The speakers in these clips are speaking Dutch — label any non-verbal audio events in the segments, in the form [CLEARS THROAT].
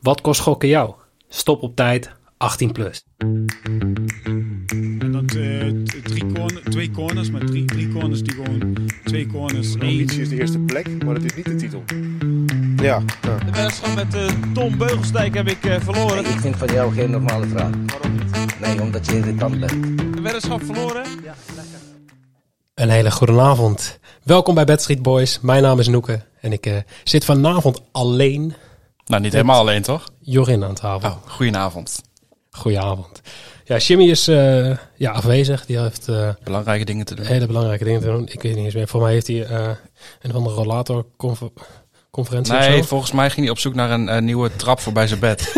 Wat kost gokken jou? Stop op tijd, 18 plus. En dan eh, drie corner, twee corners, maar drie, drie corners die gewoon twee corners. één. Ambitie is de eerste plek, maar dat is niet de titel. Ja, ja. De wedstrijd met eh, Tom Beugelsdijk heb ik eh, verloren. Ik vind van jou geen normale vraag. Waarom niet? Nee, omdat je irritant bent. De weddenschap verloren? Een hele goede avond. Welkom bij Bad Street Boys. Mijn naam is Noeke en ik eh, zit vanavond alleen Nou, niet helemaal alleen, toch? Jorin aan tafel. Oh, goedenavond. Goedenavond. Ja, Jimmy is eh, ja, afwezig. Die heeft eh, Belangrijke dingen te doen. hele belangrijke dingen te doen. Ik weet niet eens meer. Voor mij heeft hij eh, een of andere rollator-conferentie Nee, volgens mij ging hij op zoek naar een nieuwe trap voor bij zijn bed.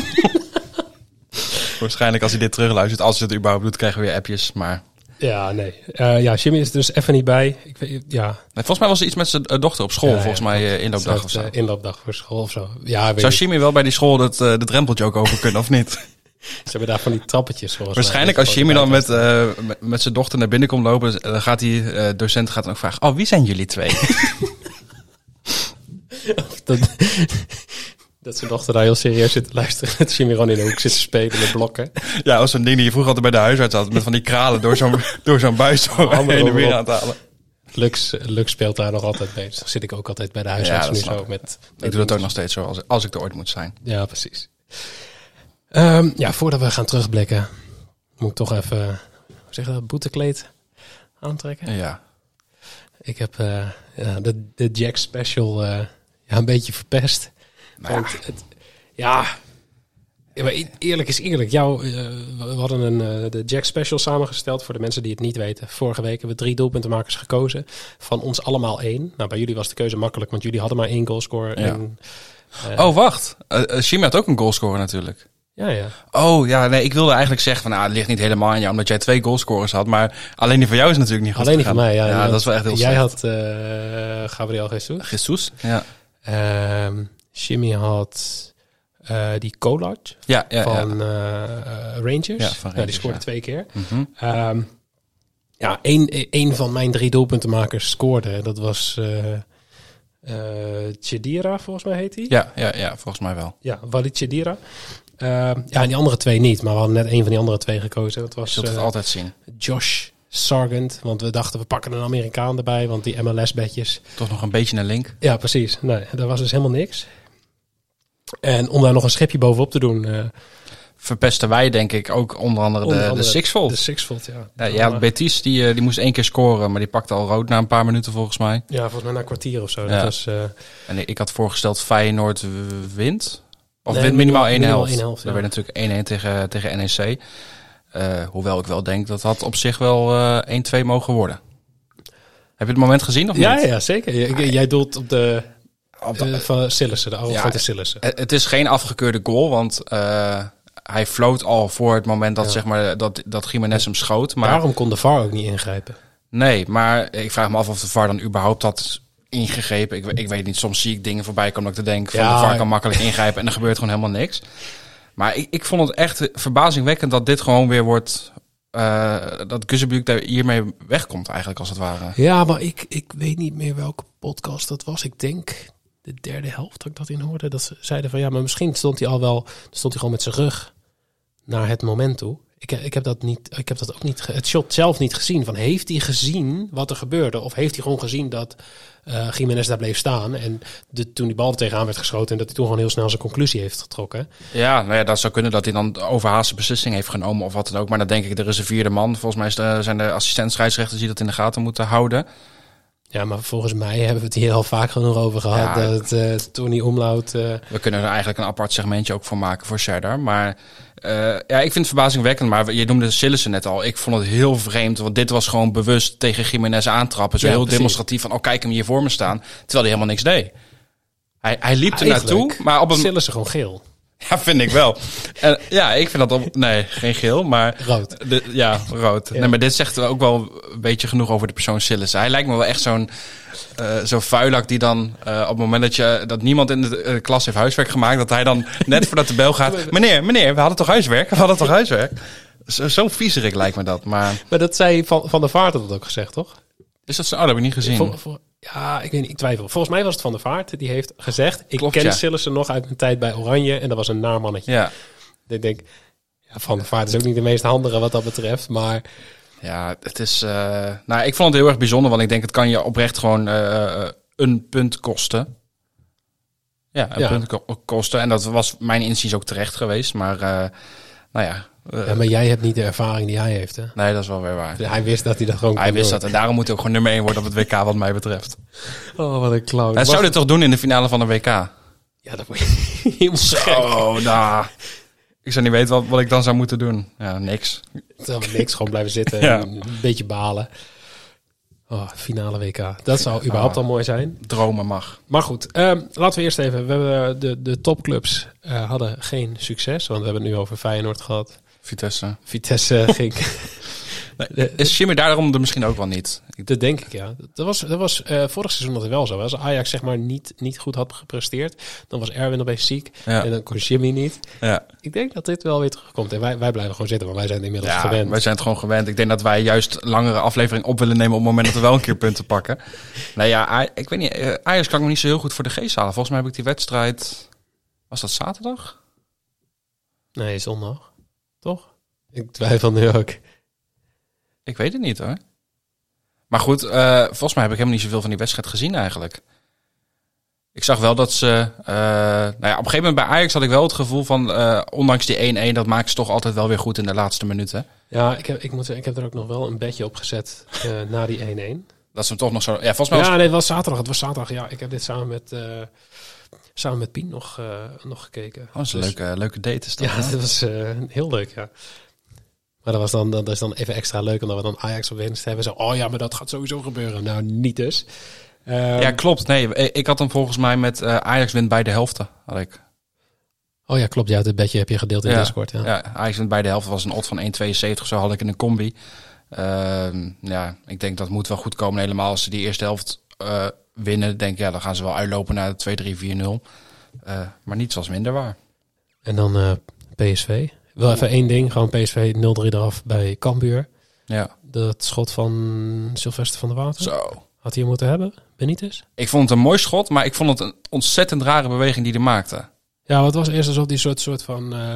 [LAUGHS] Waarschijnlijk als hij dit terugluistert, als hij het überhaupt doet, krijgen we weer appjes. Maar Ja, nee. Eh, ja, Jimmy is er dus even niet bij. Ik weet, ja, volgens mij was er iets met zijn eh, dochter op school. Ja, ja, volgens mij eh, inloopdag of zo. inloopdag voor school of zo. Ja, weet Zou. Jimmy wel bij die school dat, de drempeltje ook over kunnen, of niet? [LAUGHS] Ze hebben daar van die trappetjes volgens mij. Waarschijnlijk als Jimmy dan met, met, met zijn dochter naar binnen komt lopen, dan gaat die docent gaat dan ook vragen, oh, wie zijn jullie twee? [LAUGHS] dat, dat zijn dochter daar heel serieus zit te luisteren. [LAUGHS] Dat gewoon in de hoek zit te spelen met blokken. ja, als zo'n ding die je vroeger altijd bij de huisarts had, met van die kralen door zo'n, [LAUGHS] door zo'n buis zo heen en weer aan het halen. Lux, Lux speelt daar nog altijd mee. Dus dan zit ik ook altijd bij de huisarts Ja, nu zo met... Ik doe dat ook nog steeds zo, als, als ik er ooit moet zijn. Ja, precies. Ehm, ja, voordat we gaan terugblikken, moet ik toch even, hoe zeg je dat, boetekleed aantrekken. Ja. Ik heb eh, ja, de, de Jack Special eh, ja, een beetje verpest. Nou ja. Want het, ja, ja, maar eerlijk is eerlijk. Jou, eh, we hadden een, eh, de Jack Special samengesteld voor de mensen die het niet weten. Vorige week hebben we drie doelpuntenmakers gekozen. Van ons allemaal één. Nou, bij jullie was de keuze makkelijk, want jullie hadden maar één goalscorer. Ja. En, eh, Oh, wacht. Jimmy had ook een goalscorer natuurlijk. ja, ja. Oh, ja, nee, ik wilde eigenlijk zeggen van, nou, het ligt niet helemaal aan jou, omdat jij twee goalscorers had. Maar alleen die van jou is natuurlijk niet goed Alleen die van mij, ja. Dat is wel echt heel Jij slecht. had Gabriel Jesus. Jesus? Ja. Ehm, Jimmy had eh, die Collard Ja, ja, van ja. eh, eh, Rangers. Ja, van Ja, die Rangers, scoorde ja. twee keer. Ehm, ja, één, één van mijn drie doelpuntenmakers scoorde. Dat was Chedira, volgens mij heet hij. Ja, ja, ja, volgens mij wel. Ja, Walid Chedira. Ehm, ja, en die andere twee niet. Maar we hadden net één van die andere twee gekozen. Dat Je was zult het altijd zien. Josh Sargent. Want we dachten, we pakken een Amerikaan erbij. Want die MLS-bedjes... Toch nog een beetje een link. Ja, precies. Nee, dat was dus helemaal niks. En om daar nog een schepje bovenop te doen... eh, Verpesten wij denk ik ook onder andere onder de, andere de Sixfold. De Sixfold, ja. Ja, ja, Betis die, eh, die moest één keer scoren, maar die pakte al rood na een paar minuten volgens mij. Ja, volgens mij na een kwartier of zo. Ja. Dat was, eh, En ik had voorgesteld Feyenoord wint. Of Nee, wint minimaal één minimaal helft. één helft, ja. werd natuurlijk 1-1 tegen, tegen NEC. Hoewel ik wel denk dat had op zich wel eh 1-2 mogen worden. Heb je het moment gezien of ja, niet? ja, zeker. J- Jij doelt op de de- van Sillissen, de arrogante Ja, Sillissen. Het het is geen afgekeurde goal, want eh, hij floot al voor het moment dat, Ja. zeg maar, dat, dat Jiménez hem schoot. Maar Daarom kon de VAR ook niet ingrijpen. nee, maar ik vraag me af of de VAR dan überhaupt had ingegrepen. Ik, ik weet niet, soms zie ik dingen voorbij komen dat ik te denk van Ja. de VAR kan makkelijk ingrijpen en er gebeurt gewoon helemaal niks. Maar ik, ik vond het echt verbazingwekkend dat dit gewoon weer wordt, eh, dat Guzebuk daar hiermee wegkomt eigenlijk als het ware. Ja, maar ik, ik weet niet meer welke podcast dat was. Ik denk de derde helft dat ik dat in hoorde. Dat ze zeiden van ja, maar misschien stond hij al wel, stond hij gewoon met zijn rug naar het moment toe. Ik, ik heb dat niet, ik heb dat ook niet, het shot zelf niet gezien. Van heeft hij gezien wat er gebeurde? Of heeft hij gewoon gezien dat eh Jiménez daar bleef staan en de, toen die bal er tegenaan werd geschoten en dat hij toen gewoon heel snel zijn conclusie heeft getrokken? Ja, nou ja, dat zou kunnen dat hij dan overhaaste beslissing heeft genomen of wat dan ook. Maar dan denk ik, er is een vierde man. Volgens mij zijn de assistent-scheidsrechters die dat in de gaten moeten houden. Ja, maar volgens mij hebben we het hier al vaak genoeg over gehad. Ja. dat eh Tony Omlaut. eh, We kunnen er eigenlijk een apart segmentje ook voor maken voor Serdar. Maar eh, ja, ik vind het verbazingwekkend. Maar je noemde Sillissen net al. Ik vond het heel vreemd. Want dit was gewoon bewust tegen Jiménez aantrappen. Zo Ja, heel precies. demonstratief van, oh kijk hem hier voor me staan. Terwijl hij helemaal niks deed. Hij, hij liep er naartoe. Maar op een... Sillissen gewoon geel. [LAUGHS] Ja, vind ik wel. En, ja, ik vind dat... Op, nee, geen geel, maar... Rood. De, ja, rood. Ja. Nee, maar dit zegt ook wel een beetje genoeg over de persoon Sillissen. Hij lijkt me wel echt zo'n eh zo'n vuilak die dan eh, op het moment dat, je, dat niemand in de eh, klas heeft huiswerk gemaakt, dat hij dan net voordat de bel gaat, [LAUGHS] meneer, meneer, we hadden toch huiswerk? We hadden toch huiswerk? Zo- Zo'n viezerik lijkt me dat. Maar Maar dat zei Van, van der Vaart had het ook gezegd, toch? is dat zo? Oh, dat heb ik niet gezien. Ja, ik weet niet, ik twijfel. Volgens mij was het Van der Vaart. Die heeft gezegd, ik Klopt, ken ja. Sillissen nog uit mijn tijd bij Oranje. En dat was een naar mannetje. Ja. Ik denk, ja, Van der Vaart is ook niet de meest handige wat dat betreft. Maar Ja, het is. eh, nou, ik vond het heel erg bijzonder, want ik denk het kan je oprecht gewoon eh, eh, een punt kosten. Ja, een Ja. punt ko- kosten. En dat was mijn inziens ook terecht geweest. Maar, nou ja. eh, Ja, maar jij hebt niet de ervaring die hij heeft, hè? Nee, dat is wel weer waar. Hij wist dat hij dat gewoon Hij wist doen. dat. En daarom moet hij ook gewoon nummer 1 worden op het WK, wat mij betreft. Oh, wat een clown. Hij zou dit toch doen in de finale van de WK? Ja, dat word je [LAUGHS] helemaal gek. Oh, nou. Ik zou niet weten wat, wat ik dan zou moeten doen. Ja, niks. Niks, gewoon blijven zitten [LAUGHS] Ja. en een beetje balen. Oh, finale WK. Dat zou überhaupt al mooi zijn. Dromen mag. Maar goed, ehm, laten we eerst even. We hebben de, de topclubs eh, hadden geen succes. Want we hebben het nu over Feyenoord gehad. Vitesse. Vitesse [LAUGHS] ging. De- Is Jimmy daarom er misschien ook wel niet? Dat denk ik, ja. Dat was, dat was eh, vorig seizoen dat wel zo. Als Ajax zeg maar niet, niet goed had gepresteerd, dan was Erwin opeens ziek. Ja. En dan kon Jimmy niet. Ja. Ik denk dat dit wel weer terugkomt. En wij, wij blijven gewoon zitten, want wij zijn inmiddels Ja, gewend. wij zijn het gewoon gewend. Ik denk dat wij juist langere aflevering op willen nemen op het moment dat we wel een keer punten pakken. Nou ja, ik weet niet. eh, Ajax kan ik me niet zo heel goed voor de geest halen. Volgens mij heb ik die wedstrijd. Was dat zaterdag? Nee, zondag. Toch? Ik twijfel nu ook. Ik weet het niet hoor. Maar goed, eh, volgens mij heb ik helemaal niet zoveel van die wedstrijd gezien eigenlijk. Ik zag wel dat ze. eh, nou ja, op een gegeven moment bij Ajax had ik wel het gevoel van. eh, ondanks die 1-1, dat maakt ze toch altijd wel weer goed in de laatste minuten. Ja, ik heb, ik moet ik heb er ook nog wel een bedje op gezet [LAUGHS] na die 1-1. Dat ze hem toch nog zo. Ja, volgens mij was Ja, nee, het was zaterdag. Het was zaterdag. Ja, ik heb dit samen met, samen met Pien nog, nog gekeken. Oh, dat is een Dus- leuke, leuke date is dat. Ja, [LAUGHS] dat was heel leuk, ja. Maar dat, was dan, dat is dan even extra leuk, omdat we dan Ajax op winst hebben. Zo, oh ja, maar dat gaat sowieso gebeuren. Nou, niet dus. Ehm, Ja, klopt. Nee, ik had hem volgens mij met eh, Ajax wint beide helften. Had ik. oh ja, klopt. Ja, het bedje heb je gedeeld in ja, Discord. Ja. ja, Ajax wint beide helften was een odd van 1,72. Zo had ik in een combi. Ehm, ja, ik denk dat moet wel goed komen. Helemaal als ze die eerste helft eh, winnen. Denk ik, ja, dan gaan ze wel uitlopen naar de 2-3-4-0. Eh, maar niets was minder waar. En dan PSV. Wel even één ding. Gewoon PSV 0-3 eraf bij Cambuur. Ja, Dat schot van Sylvester van der Water. zo. Had hij hem moeten hebben? Benitez? Ik vond het een mooi schot, maar ik vond het een ontzettend rare beweging die hij maakte. Ja, wat was eerst alsof die soort, soort van eh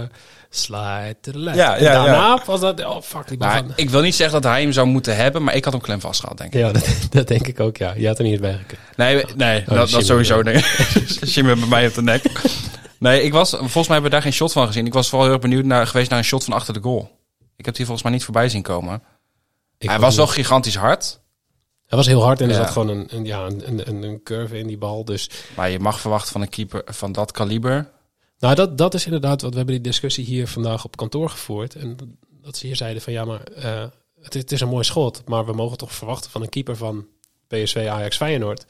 slide to the left. Ja, En ja, daarna was dat... Oh, fuck. Maar van- ik wil niet zeggen dat hij hem zou moeten hebben, maar ik had hem klem vastgehaald, denk ik. Ja, [LAUGHS] dat, dat denk ik ook, ja. Je had er niet bij gekund. Nee, nee dat, Jimmy dat sowieso. Nee. [LAUGHS] Jimmy bij mij op de nek. Nee, ik was, volgens mij hebben we daar geen shot van gezien. Ik was vooral heel erg benieuwd naar, geweest naar een shot van achter de goal. Ik heb die volgens mij niet voorbij zien komen. Ik hij was wel gigantisch hard. Hij was heel hard en er Ja. zat gewoon een, een, ja, een, een, een curve in die bal. Dus Maar je mag verwachten van een keeper van dat kaliber. nou, dat, dat is inderdaad wat we hebben die discussie hier vandaag op kantoor gevoerd. En dat- ze hier zeiden van ja, maar eh, het, is, het is een mooi schot. Maar we mogen toch verwachten van een keeper van PSV Ajax Feyenoord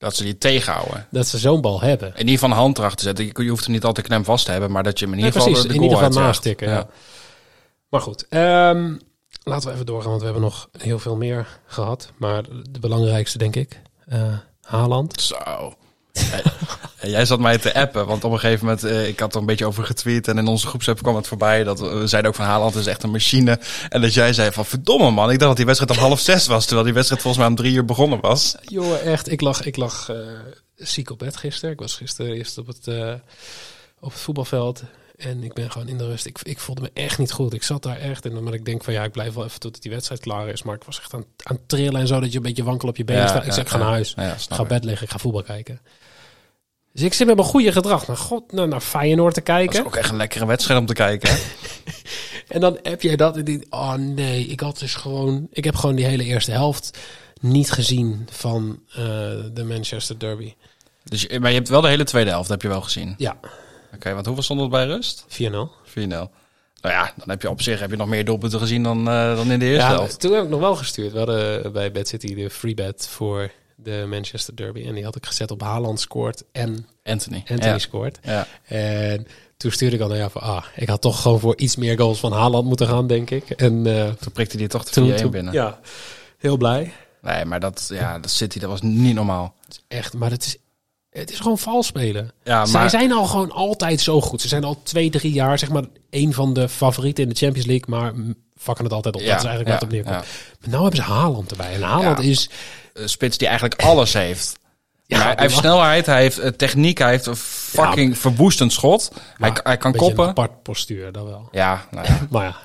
Dat ze die tegenhouden. dat ze zo'n bal hebben. In ieder geval een hand erachter zetten. Je, hoeft hem niet altijd klem vast te hebben, maar dat je hem in ieder Ja, geval precies, de in ieder geval naast tikken. Ja. Maar goed, ehm, laten we even doorgaan, want we hebben nog heel veel meer gehad. Maar de belangrijkste, denk ik, eh Haaland. Zo. En jij zat mij te appen, want op een gegeven moment, eh, ik had er een beetje over getweet en in onze groepsapp kwam het voorbij dat we, zeiden ook van Haaland is echt een machine. En dat jij zei van verdomme man, ik dacht dat die wedstrijd om half zes was, terwijl die wedstrijd volgens mij om drie uur begonnen was. Jongen, echt, ik lag, ik lag eh, ziek op bed gisteren. Ik was gisteren eerst op het, eh, op het voetbalveld. En ik ben gewoon in de rust. Ik, ik voelde me echt niet goed. Ik zat daar echt. En dan ik denk van ja, ik blijf wel even tot die wedstrijd klaar is. Maar ik was echt aan, aan het trillen en zo. Dat je een beetje wankel op je benen Ja, staat. Ik ja, zeg, ik ga naar huis. Ja, ga bed liggen. Ik ga voetbal kijken. Dus ik zit met mijn goede gedrag naar, God, naar, naar Feyenoord te Dat is kijken. ook echt een lekkere wedstrijd om te kijken. [LAUGHS] En dan heb jij dat en die, oh nee, ik had dus gewoon, ik heb gewoon die hele eerste helft niet gezien van eh, de Manchester Derby. Dus, je- maar je hebt wel de hele tweede helft, heb je wel gezien. Ja, Oké, want hoeveel stond het bij rust? 4-0. 4-0. Nou ja, dan heb je op zich heb je nog meer doelpunten gezien dan, eh, dan in de eerste Ja, helft. toen heb ik nog wel gestuurd. We hadden bij Bad City de free bet voor de Manchester Derby. En die had ik gezet op Haaland scoort en Anthony. Anthony Ja. scoort. Ja. En toen stuurde ik al naar ja van, ah, ik had toch gewoon voor iets meer goals van Haaland moeten gaan, denk ik. En eh, Toen prikte hij toch de 4-1 toen, toen- binnen. ja, heel blij. Nee, maar dat, ja, dat City, dat was niet normaal. Echt, maar het is Het is gewoon vals spelen. Ja, Zij maar zijn al gewoon altijd zo goed. Ze zijn al twee, drie jaar zeg maar een van de favorieten in de Champions League. Maar vakken het altijd op. Ja, dat is eigenlijk wat op neerkomt. ja. Maar nou hebben ze Haaland erbij. En Haaland is... een spits die eigenlijk alles heeft. Ja, hij, hij heeft snelheid, hij heeft eh, techniek, hij heeft een fucking verwoestend schot. Hij, hij kan koppen. Een apart postuur, dat wel. Ja, nou ja. [LAUGHS] Maar ja,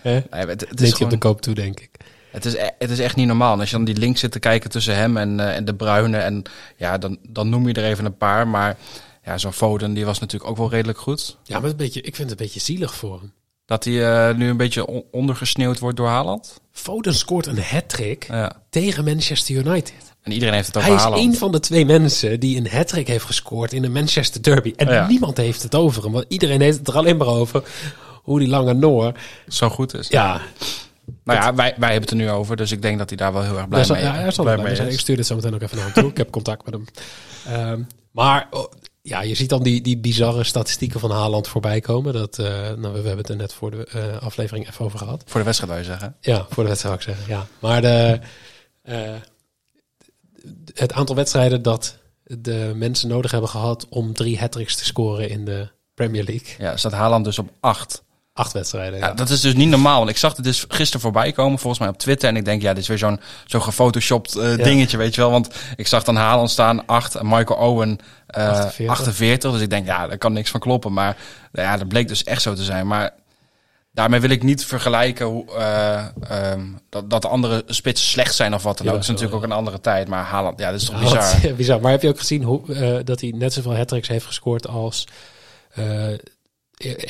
hè? Nee, het, het, is hij op gewoon- de koop toe, denk ik. het, is, e- het is echt niet normaal. En als je dan die link zit te kijken tussen hem en, eh, en de Bruine. En ja, dan, dan noem je er even een paar. Maar ja, zo'n Foden, die was natuurlijk ook wel redelijk goed. Ja, maar een beetje, ik vind het een beetje zielig voor hem. Dat hij eh, nu een beetje on- ondergesneeuwd wordt door Haaland. Foden scoort een hat-trick Ja. tegen Manchester United. En iedereen heeft het over Hij is Haaland. een van de twee mensen die een hat-trick heeft gescoord in een Manchester derby. En Ja. niemand heeft het over hem. Want iedereen heeft het er alleen maar over hoe die lange Noor... Zo goed is. Ja, Nou ja, wij, wij hebben het er nu over. Dus ik denk dat hij daar wel heel erg blij zal- mee, ja, hij zal blij mee is. Ik stuur dit zo meteen ook even naar hem toe. Ik heb contact met hem. Ehm, maar oh, ja, je ziet dan die, die bizarre statistieken van Haaland voorbij komen. Dat, eh, nou, we hebben het er net voor de eh, aflevering even over gehad. Voor de wedstrijd wil je zeggen. Ja, voor de wedstrijd zou ik zeggen. Ja. Maar de, eh, het aantal wedstrijden dat de mensen nodig hebben gehad om drie hat-tricks te scoren in de Premier League. Ja, staat Haaland dus op acht. Acht wedstrijden. Ja, Ja. dat is dus niet normaal. Want ik zag het dus gisteren voorbij komen, volgens mij op Twitter. En ik denk, ja, dit is weer zo'n zo'n gefotoshopt eh, Ja. dingetje, weet je wel. Want ik zag dan Haaland staan, 8 en Michael Owen eh 48. 48. Dus ik denk, ja, daar kan niks van kloppen. Maar nou ja, dat bleek dus echt zo te zijn. Maar daarmee wil ik niet vergelijken hoe, eh, ehm, dat, dat de andere spitsen slecht zijn of wat dan ook. Het is zo, natuurlijk ook een andere tijd. Maar Haaland, ja, dat is toch bizar. [LAUGHS] bizar. Maar heb je ook gezien hoe, eh, dat hij net zoveel hat-tricks heeft gescoord als eh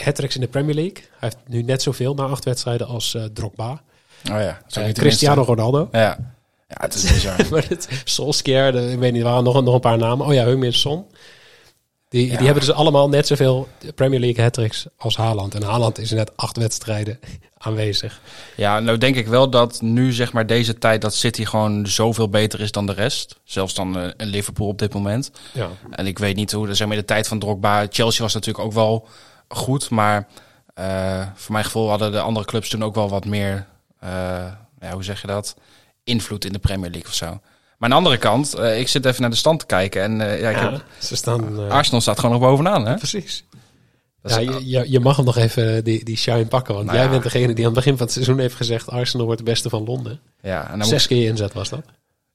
hat-tricks in de Premier League? Hij heeft nu net zoveel na acht wedstrijden als eh Drogba. Oh ja, Eh, Cristiano. Ronaldo. Ja. ja, het is bizar. [LAUGHS] maar het, Solskjaer, de, ik weet niet, waren nog, nog een paar namen. Oh ja, Heung-min Son. Die, Ja. die hebben dus allemaal net zoveel Premier League hat-tricks als Haaland. En Haaland is net acht wedstrijden [LAUGHS] aanwezig. Ja, nou denk ik wel dat nu zeg maar deze tijd dat City gewoon zoveel beter is dan de rest. Zelfs dan eh, een Liverpool op dit moment. Ja. En ik weet niet hoe, zeg maar in de tijd van Drogba, Chelsea was natuurlijk ook wel goed. Maar eh, voor mijn gevoel hadden de andere clubs toen ook wel wat meer, eh, ja, hoe zeg je dat, invloed in de Premier League of zo. Maar aan de andere kant, eh, ik zit even naar de stand te kijken en ja, ik Ja, heb, ze staan... Arsenal staat gewoon nog bovenaan hè. precies. Ja, je, je, je mag hem nog even die, die shine pakken. Want Nou jij ja. bent degene die aan het begin van het seizoen heeft gezegd... Arsenal wordt de beste van Londen. ja, en dan Zes keer inzet was dat.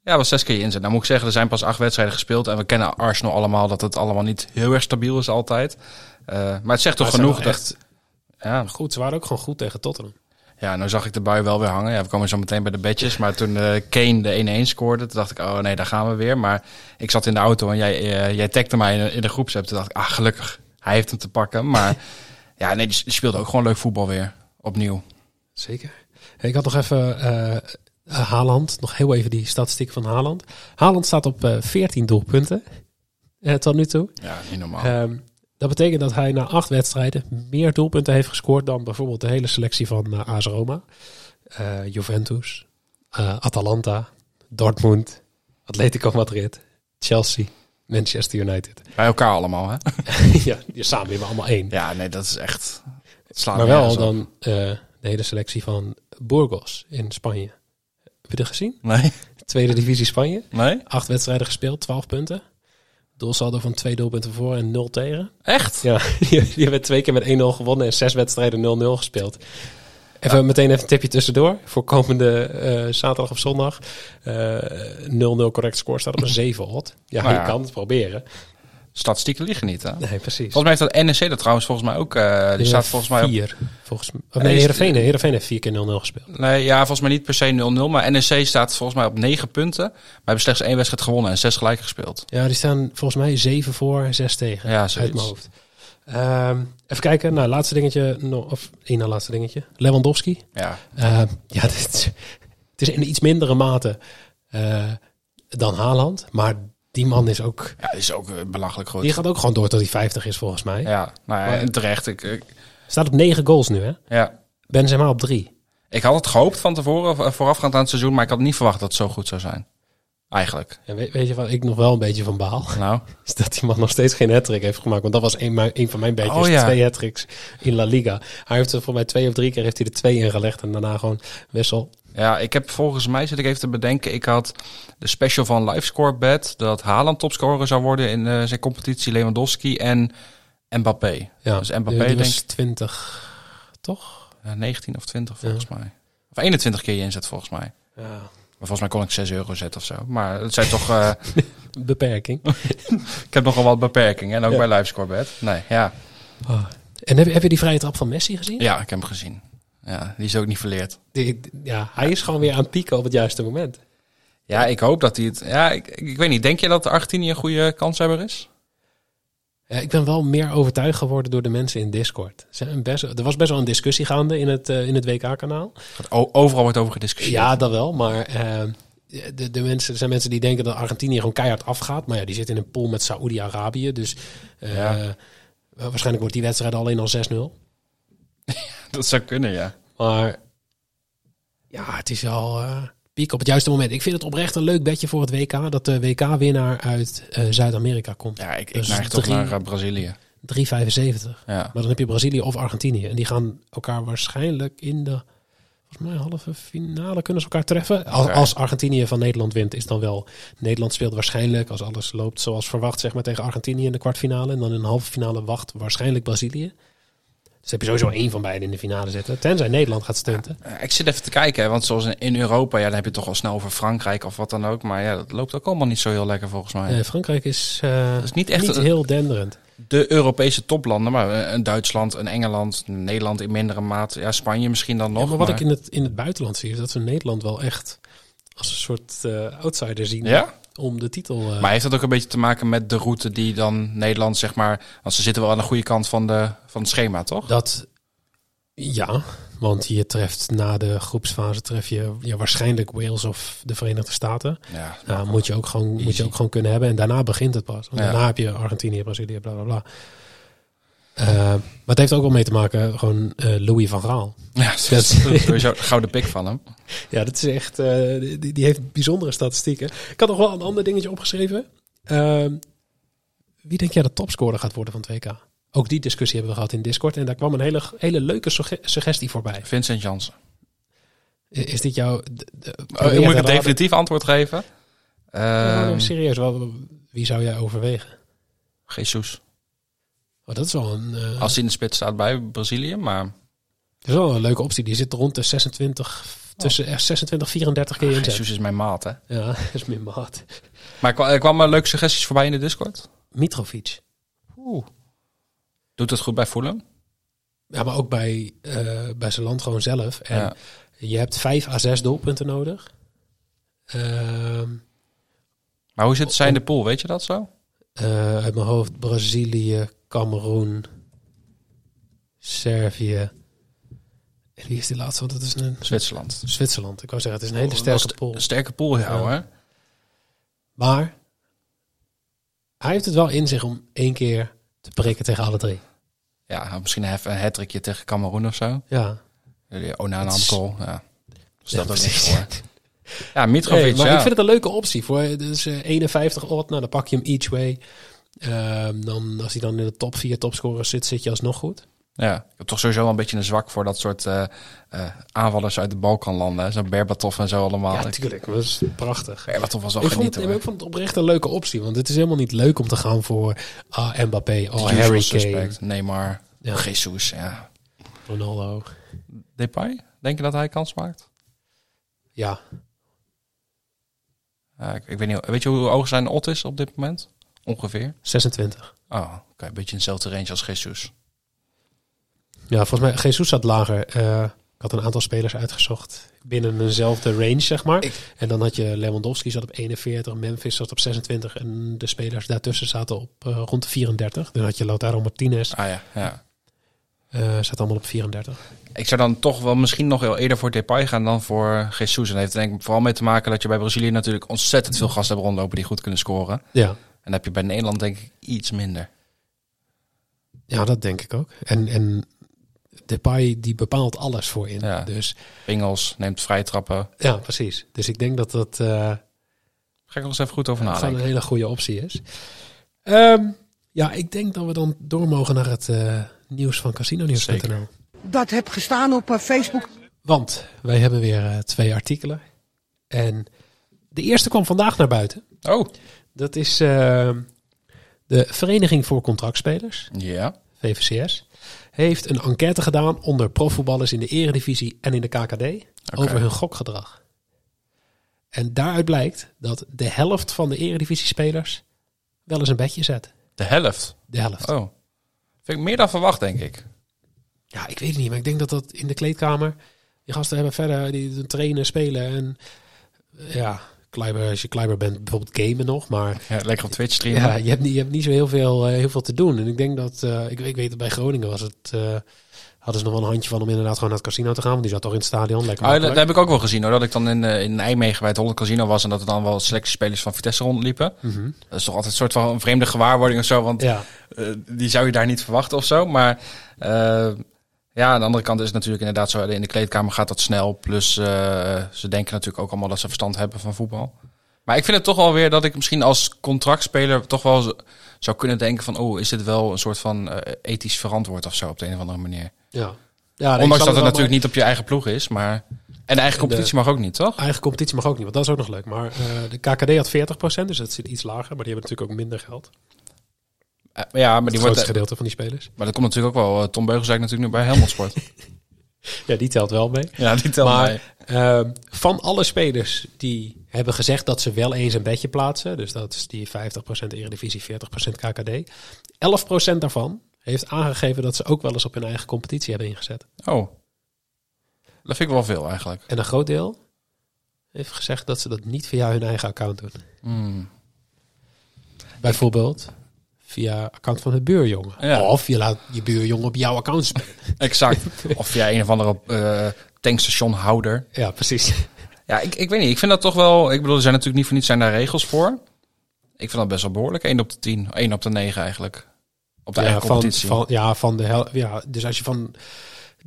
Ja, was zes keer je inzet. Nou moet ik zeggen, er zijn pas acht wedstrijden gespeeld. En we kennen Arsenal allemaal dat het allemaal niet heel erg stabiel is altijd. Eh, maar het zegt toch genoeg dat... echt Ja, goed. Ze waren ook gewoon goed tegen Tottenham. ja, nou zag ik de bui wel weer hangen. Ja, we komen zo meteen bij de bedjes. Maar toen eh, Kane de 1-1 scoorde, toen dacht ik, oh nee, daar gaan we weer. Maar ik zat in de auto en jij, eh, jij tagde mij in, de- in de groepsapp. Toen dacht ik, ah gelukkig, hij heeft hem te pakken. Maar [LAUGHS] ja, nee, die, speelde ook gewoon leuk voetbal weer. Opnieuw. Zeker. Ik had nog even Haaland. Nog heel even die statistiek van Haaland. Haaland staat op eh 14 doelpunten. tot nu toe. Ja, niet normaal. Ehm, dat betekent dat hij na acht wedstrijden meer doelpunten heeft gescoord dan bijvoorbeeld de hele selectie van eh, AS Roma, eh, Juventus, eh, Atalanta, Dortmund, Atletico Madrid, Chelsea, Manchester United. [LAUGHS] Bij elkaar allemaal, hè? [LAUGHS] ja, samen hebben we allemaal één. Ja, nee, dat is echt... Maar wel dan de hele selectie van Burgos in Spanje. Heb je dat gezien? Nee, Tweede divisie Spanje. nee? Acht wedstrijden gespeeld, 12 punten. Doelsaldo van twee doelpunten voor en 0 tegen. Echt? Ja, die, die hebben twee keer met 1-0 gewonnen en zes wedstrijden 0-0 gespeeld. Even meteen even een tipje tussendoor. Voor komende eh, zaterdag of zondag. Eh, 0-0 correct score staat op een [CLEARS THROAT] 7 hot. Ja, Nou je ja. kan het proberen. Statistieken liegen niet, hè? Nee, precies. Volgens mij heeft dat NEC dat trouwens volgens mij ook. eh, die staat volgens mij op. Vier, volgens mij. Oh, Nee, Heerenveen. heeft vier keer 0-0 gespeeld. Nee, ja, volgens mij niet per se 0-0. Maar NEC staat volgens mij op 9 punten. Maar hebben slechts één wedstrijd gewonnen en zes gelijk gespeeld. Ja, die staan volgens mij 7 voor en 6 tegen. Ja, uit mijn hoofd. Ehm, even kijken. Nou, laatste dingetje. nog- Of één na laatste dingetje. Lewandowski. Ja, Eh, ja, [LAUGHS] dit het is in iets mindere mate eh, dan Haaland. Maar die man is ook... ja is ook eh, belachelijk goed. Die gaat ook gewoon door tot hij 50 is volgens mij. Ja, nou ja, en terecht. Ik, ik, Staat op 9 goals nu, hè? ja. Benzema op 3. ik had het gehoopt van tevoren, eh, voorafgaand aan het seizoen. Maar ik had niet verwacht dat het zo goed zou zijn. Eigenlijk. En weet, weet je waar ik nog wel een beetje van baal? [LAUGHS] Nou, Is dat die man nog steeds geen hat heeft gemaakt. Want dat was een, een van mijn beetjes. Oh, ja. Twee hat in La Liga. Hij heeft er voor mij twee of drie keer heeft hij er twee in gelegd. En daarna gewoon wissel. ja, ik heb volgens mij, zit ik even te bedenken, ik had de special van Livescore Bet dat Haaland topscorer zou worden in eh, zijn competitie, Lewandowski en Mbappé. Ja, Dus Mbappé die, die denk was ik 20, toch? eh, 19 of 20 volgens mij. Of 21 keer je inzet volgens mij. Ja. Maar volgens mij kon ik 6 euro zetten of zo. Maar het zijn toch... eh, [LAUGHS] Beperking. [LAUGHS] ik heb nogal wat beperkingen. En ook Ja. bij Livescore Bet. Nee, ja. En heb, heb je die vrije trap van Messi gezien? Ja, ik heb hem gezien. Ja, die is ook niet verleerd. Die- ja, hij is gewoon weer aan het pieken op het juiste moment. Ja, ik hoop dat hij het... Ja, ik, ik weet niet. Denk je dat de Argentinië een goede kanshebber is? Ja, ik ben wel meer overtuigd geworden door de mensen in Discord. Er zijn best, er was best wel een discussie gaande in het, eh, in het WK-kanaal. Overal wordt over gediscussieerd. Ja, dat wel. Maar eh, de, de mensen, er zijn mensen die denken dat Argentinië gewoon keihard afgaat. Maar ja, die zitten in een pool met Saoedi-Arabië. Dus eh, Ja. waarschijnlijk wordt die wedstrijd alleen al 6-0. [LAUGHS] Dat zou kunnen, ja. Maar ja, het is eh, piek op het juiste moment. Ik vind het oprecht een leuk bedje voor het WK. Dat de WK-winnaar uit eh, Zuid-Amerika komt. Ja, ik, ik Dus neig toch naar eh, Brazilië. 3,75. Ja. Maar dan heb je Brazilië of Argentinië. En die gaan elkaar waarschijnlijk in de volgens mij halve finale kunnen ze elkaar treffen. Als, als Argentinië van Nederland wint, is dan wel... Nederland speelt waarschijnlijk, als alles loopt zoals verwacht, zeg maar tegen Argentinië in de kwartfinale. En dan in de halve finale wacht waarschijnlijk Brazilië. Dus heb je sowieso één van beiden in de finale zitten. Tenzij Nederland gaat stunten. Ik zit even te kijken, hè, want zoals in- Europa, ja, dan heb je toch al snel over Frankrijk of wat dan ook. Maar ja, dat loopt ook allemaal niet zo heel lekker volgens mij. Eh, Frankrijk is, eh, is niet echt niet heel denderend. De Europese toplanden, maar eh, een Duitsland, een Engeland, Nederland in mindere mate. Ja, Spanje misschien dan nog. Ja, maar wat ik in het, in het buitenland zie, is dat ze Nederland wel echt als een soort outsider zien Ja? Om de titel. eh, Maar heeft dat ook een beetje te maken met de route die dan Nederland, zeg maar... Want ze zitten wel aan de goede kant van, de, van het schema, toch? Dat ja, want je treft na de groepsfase tref je ja, waarschijnlijk Wales of de Verenigde Staten. Ja, Nou, moet je ook gewoon moet je ook gewoon kunnen hebben en daarna begint het pas. Want Ja. daarna heb je Argentinië, Brazilië, bla bla bla. Eh, maar het heeft ook wel mee te maken, gewoon eh, Louis van Gaal. ja dat is sowieso gouden pik van hem. [LAUGHS] Ja, dat is echt, eh, die, die heeft bijzondere statistieken. Ik had nog wel een ander dingetje opgeschreven. Ehm, wie denk jij de topscorer gaat worden van het WK? Ook die discussie hebben we gehad in Discord en daar kwam een hele, hele leuke sugge- suggestie voorbij. Vincent Janssen. Is dit jouw... de- de- Oh, moet ik een definitief antwoord geven? Ehm, serieus, wel, wie zou jij overwegen? Jesus. Oh, dat is wel een, eh, Als hij in de spits staat bij Brazilië, maar... dat is wel een leuke optie. Die zit rond de 26, tussen eh, 26 34 keer inzet. Jesus is mijn maat, hè. Ja, [LAUGHS] dat is min maat. Maar er kwa- kwamen leuke suggesties voorbij in de Discord. Mitrovic. Doet het goed bij Fulham? Ja, maar ook bij, eh, bij zijn land gewoon zelf. En Ja. je hebt 5 à 6 doelpunten nodig. Ehm, Maar hoe zit zij in de pool, weet je dat zo? eh, uit mijn hoofd Brazilië, Cameroen, Servië. En wie is die laatste? Want dat is een Zwitserland. Zwitserland. Ik wou zeggen, het is een hele Oh, sterke dat is pool. Een sterke pool, ja, Ja. hoor. Maar hij heeft het wel in zich om één keer te prikken tegen alle drie. Ja, misschien even een hat tegen Cameroen of zo. Ja, Onana is- goal, ja. Dus Ja, dat ook niks voor. Ja, Mitrovic, Nee, maar ja. ik vind het een leuke optie. Voor dus eh, 51 odd, nou dan pak je hem each way. Ehm, dan, als hij dan in de top 4 topscorers zit, zit je alsnog goed. Ja, ik heb toch sowieso wel een beetje een zwak voor dat soort eh, eh, aanvallers uit de Balkanlanden. hè. Zo'n Berbatov en zo allemaal. Ja, natuurlijk. Dat is prachtig. Berbatov was wel Ik vond, genieten het, hoor. ik vond het oprecht een leuke optie. Want het is helemaal niet leuk om te gaan voor ah, Mbappé, oh, Harry Kane, suspect. Neymar, Ja. Jesus, ja. Ronaldo. Depay, denk je dat hij kans maakt? Ja, ik, ik weet niet, weet je hoe hoog zijn odd is op dit moment? Ongeveer. 26. Oh, oké, een beetje in dezelfde range als Jesus. Ja, volgens mij, Jesus zat lager. Eh, ik had een aantal spelers uitgezocht binnen eenzelfde range, zeg maar. Ik- En dan had je Lewandowski zat op 41, Memphis zat op 26 en de spelers daartussen zaten op eh, rond de 34. Dan had je Lautaro Martinez, Ah ja, ja. eh zat allemaal op 34. Ik zou dan toch wel misschien nog heel eerder voor Depay gaan dan voor Jesus. En dat heeft denk ik vooral mee te maken dat je bij Brazilië natuurlijk ontzettend veel gasten hebt rondlopen die goed kunnen scoren. Ja. En dan heb je bij Nederland denk ik iets minder. ja, dat denk ik ook. En, en Depay die bepaalt alles voorin. Ja. Dus Pingels neemt vrije trappen. ja, precies. Dus ik denk dat dat... eh, Ga ik nog eens even goed over Dat gewoon een nadenken. hele goede optie is. Ehm, ja, ik denk dat we dan door mogen naar het eh, nieuws van casinonews.nl. Zeker. Dat heb gestaan op eh, Facebook. Want wij hebben weer eh, twee artikelen. En de eerste kwam vandaag naar buiten. Oh, Dat is eh, de Vereniging voor Contractspelers, ja. VVCS. Heeft een enquête gedaan onder profvoetballers in de eredivisie en in de KKD over hun gokgedrag. En daaruit blijkt dat de helft van de eredivisie-spelers wel eens een bedje zet. De helft. De helft. Oh. Vind ik meer dan verwacht, denk ik. Ja, ik weet het niet, maar ik denk dat dat in de kleedkamer... Die gasten hebben verder, die trainen, spelen en... Ja, Kleiber, als je Kleiber bent, bijvoorbeeld gamen nog, maar... Ja, lekker op Twitch streamen. Ja, je hebt niet, je hebt niet zo heel veel, eh, heel veel te doen. En ik denk dat, eh, ik, ik weet het bij Groningen was het, eh, hadden ze nog wel een handje van om inderdaad gewoon naar het casino te gaan. Want die zat toch in het stadion, lekker Ah, dat, dat heb ik ook wel gezien hoor. Dat ik dan in, in Nijmegen bij het Holland Casino was en dat er dan wel selectiespelers van Vitesse rondliepen. Mhm. Dat is toch altijd een soort van een vreemde gewaarwording of zo. Want Ja, die zou je daar niet verwachten of zo. Maar ja, aan de andere kant is het natuurlijk inderdaad zo. In de kleedkamer gaat dat snel. Plus eh, ze denken natuurlijk ook allemaal dat ze verstand hebben van voetbal. Maar ik vind het toch wel weer dat ik misschien als contractspeler toch wel zou kunnen denken van... oh, is dit wel een soort van eh, ethisch verantwoord of zo op de een of andere manier. ja. ja Ondanks dat het natuurlijk niet op je eigen ploeg is, maar... En de eigen competitie mag ook niet, toch? Eigen competitie mag ook niet, want dat is ook nog leuk. Maar eh, de KKD had 40%, dus dat zit iets lager. Maar die hebben natuurlijk ook minder geld. Eh, ja, maar Het die grootste wordt... gedeelte van die spelers. Maar dat komt natuurlijk ook wel... eh, Tom Beugelsdijk natuurlijk nu bij Helmond Sport. [LAUGHS] Ja, die telt wel mee. ja, die telt Maar mee. ehm, van alle spelers die hebben gezegd dat ze wel eens een bedje plaatsen, dus dat is die 50% Eredivisie, 40% KKD, 11% daarvan heeft aangegeven dat ze ook wel eens op hun eigen competitie hebben ingezet. Oh. Dat vind ik wel veel eigenlijk. En een groot deel heeft gezegd dat ze dat niet via hun eigen account doen. Hmm. Bijvoorbeeld via account van de buurjongen. Ja. Of je laat je buurjongen op jouw account spelen. [LAUGHS] Exact. of jij een of andere eh tankstationhouder. Ja, precies. [LAUGHS] Ja, ik, ik weet niet. Ik vind dat toch wel... Ik bedoel, er zijn natuurlijk niet voor niets zijn daar regels voor. Ik vind dat best wel behoorlijk. 1 op de 10. 1 op de 9 eigenlijk. Op de Ja, eigen van, competitie. van, ja, van de hel ja, dus als je van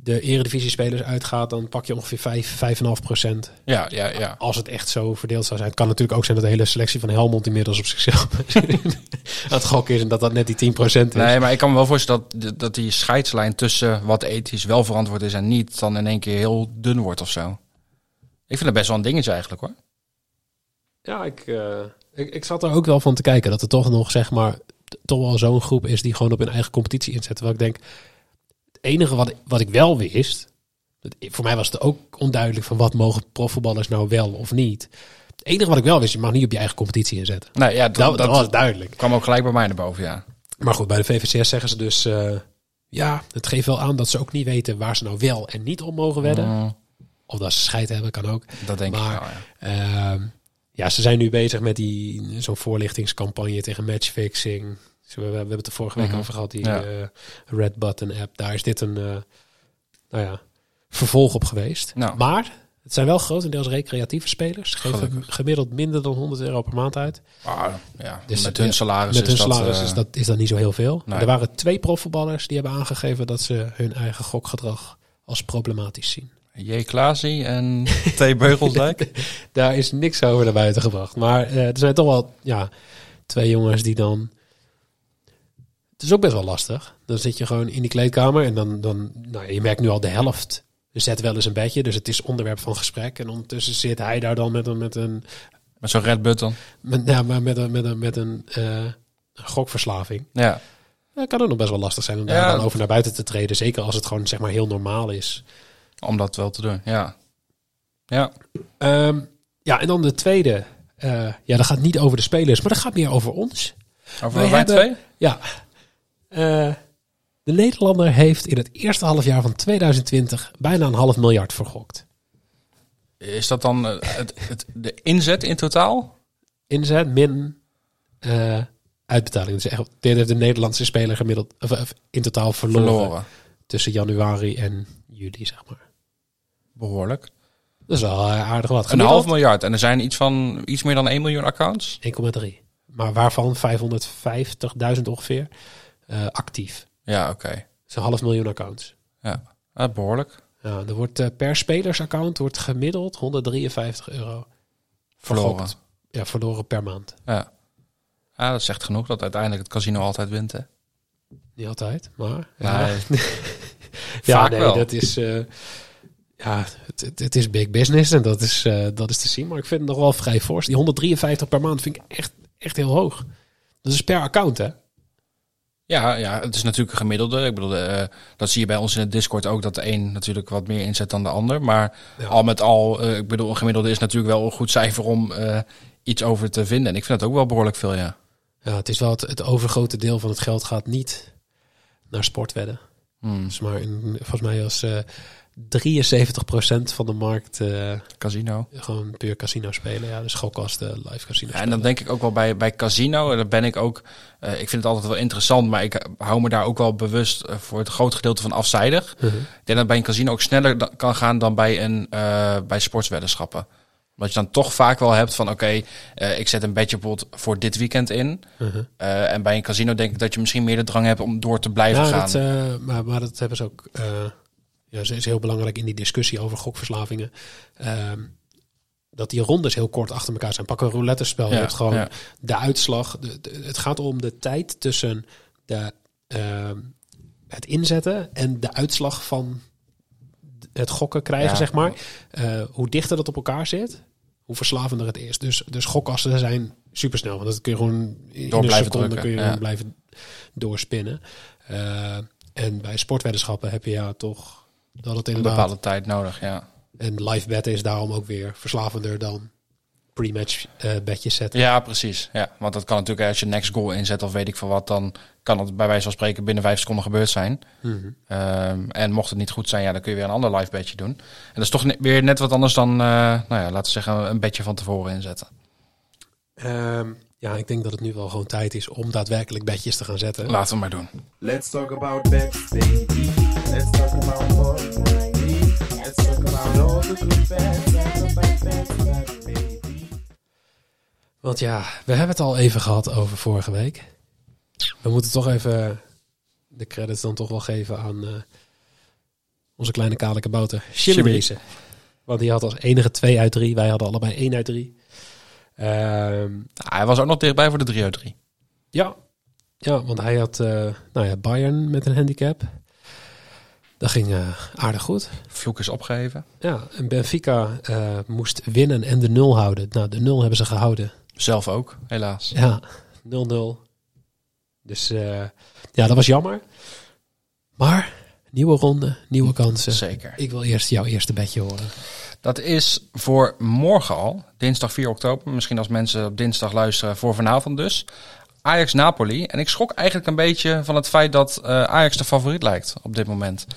de eredivisie-spelers uitgaat, dan pak je ongeveer 5, 5,5 procent. Ja, ja, ja. Als het echt zo verdeeld zou zijn. Het kan natuurlijk ook zijn dat de hele selectie van Helmond inmiddels op zichzelf [LAUGHS] aan het gokken is en dat dat net die 10 procent is. Nee, maar ik kan me wel voorstellen dat, dat die scheidslijn tussen wat ethisch wel verantwoord is en niet, dan in één keer heel dun wordt of zo. Ik vind dat best wel een dingetje eigenlijk hoor. Ja, ik, eh, ik, ik zat er ook wel van te kijken dat er toch nog, zeg maar, toch wel zo'n groep is die gewoon op hun eigen competitie inzet. Terwijl ik denk, het enige wat, ik- wat ik wel wist, dat, voor mij was het ook onduidelijk van wat mogen profvoetballers nou wel of niet. Het enige wat ik wel wist, je mag niet op je eigen competitie inzetten. Nee, ja, dat, Dat, was duidelijk. kwam ook gelijk bij mij naar boven, ja. Maar goed, bij de VVCS zeggen ze dus, eh, ja, het geeft wel aan dat ze ook niet weten waar ze nou wel en niet op mogen wedden. Mm, Of dat ze scheid hebben, kan ook. dat denk Maar- ik wel, ja. Ehm, ja, ze zijn nu bezig met die zo'n voorlichtingscampagne tegen matchfixing. Dus we, we hebben het er vorige week Mhm. over gehad, die Ja. eh, Red Button app. Daar is dit een uh, nou ja, vervolg op geweest. Nou. Maar het zijn wel grotendeels recreatieve spelers. Ze geven Gelukkig. gemiddeld minder dan 100 euro per maand uit. Ah, ja. Dus, met hun salaris Met hun is dat, salaris eh, is, dat, is dat niet zo heel veel. nee. Er waren twee profvoetballers die hebben aangegeven dat ze hun eigen gokgedrag als problematisch zien. J. Klaasie en T. Beugelsdijk. [LAUGHS] Daar is niks over naar buiten gebracht. Maar eh, er zijn toch wel ja, twee jongens die dan. Het is ook best wel lastig. Dan zit je gewoon in die kleedkamer en dan, dan nou, ja, je merkt nu al de helft. Zet wel eens een bedje, dus het is onderwerp van gesprek. En ondertussen zit hij daar dan met een, met een, met zo'n red button. met, ja, maar met een, met een, met een eh, gokverslaving. Ja. Ja, kan ook nog best wel lastig zijn om Ja, daar dan over naar buiten te treden. Zeker als het gewoon zeg maar heel normaal is. Om dat wel te doen, ja. Ja. Ehm, ja, en dan de tweede. eh, ja, dat gaat niet over de spelers, maar dat gaat meer over ons. Over Wij wij, hebben- twee? Ja. Eh, de Nederlander heeft in het eerste halfjaar van 2020 bijna een half miljard vergokt. Is dat dan eh, het, het, de inzet in totaal? Inzet min eh, uitbetaling. Dus echt, dit heeft de Nederlandse speler gemiddeld of, in totaal verloren, Verloren. tussen januari en juli, zeg maar. Behoorlijk. Dat is wel aardig wat. Een half miljard. En er zijn iets van iets meer dan 1 miljoen accounts. 1,3. Maar waarvan 550.000 ongeveer eh, actief. Ja, oké. Een half miljoen accounts. Ja, Ah, behoorlijk. Ja, er wordt eh, per spelersaccount wordt gemiddeld 153 euro Verloren. vergokt ja, verloren per maand. Ja. ja, dat zegt genoeg dat uiteindelijk het casino altijd wint. Hè? Niet altijd, maar... Nee. [LAUGHS] Ja, Vaak nee, wel. dat is... eh, ja, het, het, het is big business en dat is, dat is te zien. Maar ik vind het nog wel vrij fors. Die 153 per maand vind ik echt, echt heel hoog. Dat is per account, hè? Ja, ja, het is natuurlijk een gemiddelde. Ik bedoel, eh, dat zie je bij ons in het Discord ook, dat de een natuurlijk wat meer inzet dan de ander. Maar Ja. al met al, eh, ik bedoel, een gemiddelde is natuurlijk wel een goed cijfer om eh, iets over te vinden. En ik vind het ook wel behoorlijk veel, ja. Ja, het is wel het, het overgrote deel van het geld gaat niet naar sportwedden. Hmm, Dus maar in, volgens mij eh 73% van de markt eh, casino. gewoon puur casino spelen. Ja, dus gokkasten, live casino Ja, en dan denk ik ook wel bij, bij casino, en daar ben ik ook, eh, ik vind het altijd wel interessant, maar ik hou me daar ook wel bewust eh, voor het groot gedeelte van afzijdig. Mhm. Ik denk dat bij een casino ook sneller da- kan gaan dan bij, een, eh, bij sportsweddenschappen. Omdat je dan toch vaak wel hebt van oké, eh, ik zet een bedje bijvoorbeeld voor dit weekend in. Mhm. Eh, en bij een casino denk ik dat je misschien meer de drang hebt om door te blijven Ja, gaan. dat, eh, maar, maar dat hebben ze ook. Ja, ze is heel belangrijk in die discussie over gokverslavingen. Ehm, dat die rondes heel kort achter elkaar zijn. Pak een roulette spel. je hebt gewoon ja. de uitslag. De, de- het gaat om de tijd tussen de, ehm, het inzetten en de uitslag van het gokken krijgen, Ja. zeg maar. Eh, hoe dichter dat op elkaar zit, hoe verslavender het is. Dus, dus gokkasten zijn supersnel. Want dat kun je gewoon in Door een blijven seconde drukken, kun je gewoon blijven doorspinnen. Eh, en bij sportweddenschappen heb je ja toch dat het een inderdaad... bepaalde tijd nodig, ja. En live betten is daarom ook weer verslavender dan pre-match eh bedjes zetten. Ja, precies. Ja, want dat kan natuurlijk als je next goal inzet of weet ik veel wat, dan kan het bij wijze van spreken binnen vijf seconden gebeurd zijn. Mhm. Ehm, en mocht het niet goed zijn, ja, dan kun je weer een ander live bedje doen. En dat is toch ne- weer net wat anders dan, eh, nou ja, laten we zeggen, een bedje van tevoren inzetten. Ehm, ja, ik denk dat het nu wel gewoon tijd is om daadwerkelijk bedjes te gaan zetten. Laten we maar doen. Let's talk about bets, baby. Let's talk about baby. Let's talk about all the good bets, baby. Want ja, we hebben het al even gehad over vorige week. We moeten toch even de credits dan toch wel geven aan eh, onze kleine kale kabouter. Shimmy. Shimmy. Want die had als enige 2 uit 3. Wij hadden allebei 1 uit 3. Ehm, Ah, hij was ook nog dichtbij voor de 3 uit 3. ja. ja, want hij had eh, nou ja, Bayern met een handicap. Dat ging eh, aardig goed. Vloek is opgegeven. Ja, en Benfica eh, moest winnen en de 0 houden. Nou, de 0 hebben ze gehouden. Zelf ook, helaas. Ja, 0-0. Dus ja, dat was jammer. Maar nieuwe ronde, nieuwe kansen. Zeker. Ik wil eerst jouw eerste bedje horen. Dat is voor morgen al, dinsdag 4 oktober. Misschien als mensen op dinsdag luisteren, voor vanavond dus. Ajax-Napoli. En ik schrok eigenlijk een beetje van het feit dat eh, Ajax de favoriet lijkt op dit moment.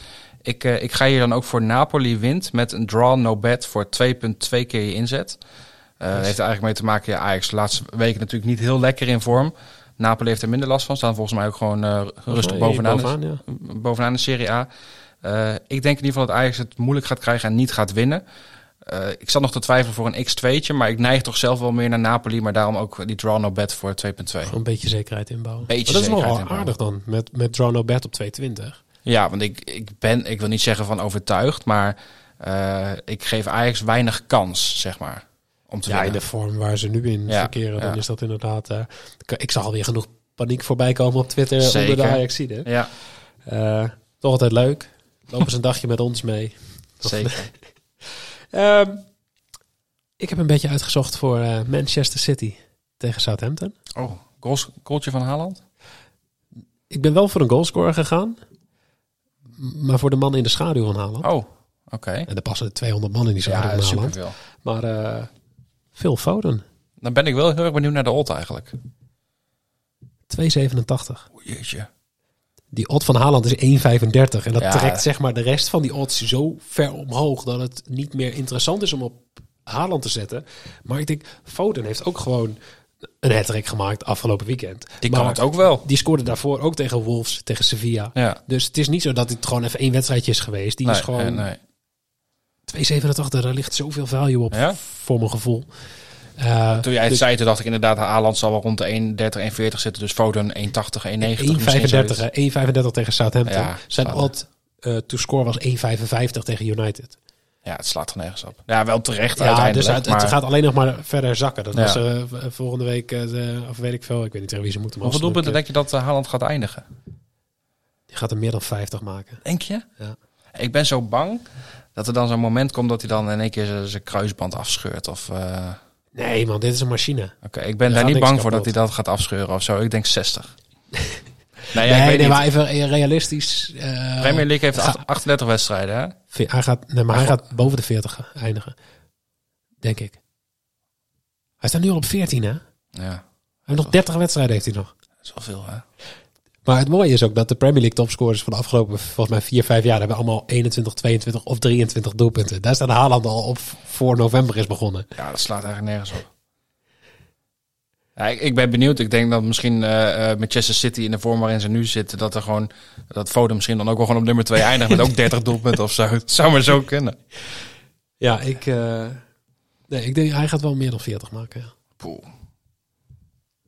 Ik, eh, ik ga hier dan ook voor Napoli wint met een draw no bet voor 2,2 keer je inzet. Eh heeft er eigenlijk mee te maken, ja, Ajax de laatste weken natuurlijk niet heel lekker in vorm. Napoli heeft er minder last van, staan volgens mij ook gewoon rustig bovenaan. bovenaan, ja. bovenaan de Serie A. Ik denk in ieder geval dat Ajax het moeilijk gaat krijgen en niet gaat winnen. Eh, ik zat nog te twijfelen voor een X2'tje, maar ik neig toch zelf wel meer naar Napoli. Maar daarom ook die draw no bet voor 2,2. Gewoon een beetje zekerheid inbouwen. Beetje Maar dat is wel aardig dan. Met, met draw no bet op 220. Ja, want ik, ik ben, ik wil niet zeggen van overtuigd, maar eh, ik geef Ajax weinig kans, zeg maar, om te Ja, in winnen. de vorm waar ze nu in Ja, verkeren, dan ja. is dat inderdaad... eh, ik zag alweer genoeg paniek voorbij komen op Twitter Zeker. onder de Ajaxide. Ja, toch altijd leuk. Lopen ze een dagje met ons mee. zeker. [LAUGHS] Ehm, ik heb een beetje uitgezocht voor eh, Manchester City tegen Southampton. Oh, goals, goaltje van Haaland? Ik ben wel voor een goalscorer gegaan. Maar voor de man in de schaduw van Haaland. Oh, oké. En er passen 200 man in die schaduw Ja, van Haaland. superveel. Maar eh Phil Foden, Dan ben ik wel heel erg benieuwd naar de odd eigenlijk. 2,87. O, jeetje. Die odd van Haaland is 1,35. En dat Ja. trekt zeg maar de rest van die odds zo ver omhoog... dat het niet meer interessant is om op Haaland te zetten. Maar ik denk, Foden heeft ook gewoon een hat gemaakt afgelopen weekend. Die maar kan het ook wel. Die scoorde daarvoor ook tegen Wolves, tegen Sevilla. Ja. Dus het is niet zo dat het gewoon even één wedstrijdje is geweest. Die Nee, is gewoon nee, nee. 2,87. Daar ligt zoveel value op, Ja? voor mijn gevoel. Eh, Toen jij het dus zei, toen dacht ik inderdaad, Haaland zal wel rond de 1,30, 1,40 zitten. Dus Foden 1,80, 1,90. 1,35 hè, 1,35 tegen Southampton. Ja, Zijn odd eh to score was 1,55 tegen United. Ja, het slaat er nergens op. Ja, wel terecht Ja, uiteindelijk. dus het, maar het gaat alleen nog maar verder zakken. Dat Ja. was eh, volgende week, of weet ik veel, ik weet niet tegen wie ze moeten. Hoeveel doelpunten denk je dat Haaland gaat eindigen? Die gaat er meer dan 50 maken. Denk je? Ja. Ik ben zo bang dat er dan zo'n moment komt dat hij dan in één keer zijn- kruisband afscheurt. Of, Nee man, dit is een machine. Oké, ik ben daar niet bang voor dat hij dat gaat afscheuren of zo. Ik denk 60. [LAUGHS] nee, ja, nee, nee niet. maar even realistisch. eh, Premier League heeft ga- acht- 38 wedstrijden, hè? Hij gaat, nee, maar hij gaat boven de 40 eindigen. Denk ik. Hij staat nu al op 14 hè? Ja, heeft nog 30 wedstrijden heeft hij nog. dat is wel veel, hè? Maar het mooie is ook dat de Premier League topscorers van de afgelopen volgens mij 4, 5 jaar hebben allemaal 21, 22 of 23 doelpunten. Daar staat Haaland al op voor november is begonnen. Ja, dat slaat eigenlijk nergens op. Ja, ik, ik ben benieuwd. Ik denk dat misschien eh, Manchester City in de vorm waarin ze nu zitten, dat er gewoon dat Foden misschien dan ook wel gewoon op nummer 2 eindigt met ook 30 [LAUGHS] doelpunten of zo. Het zou maar zo kunnen. Ja, ik, eh, nee, ik denk hij gaat wel meer dan 40 maken. ja. Poeh.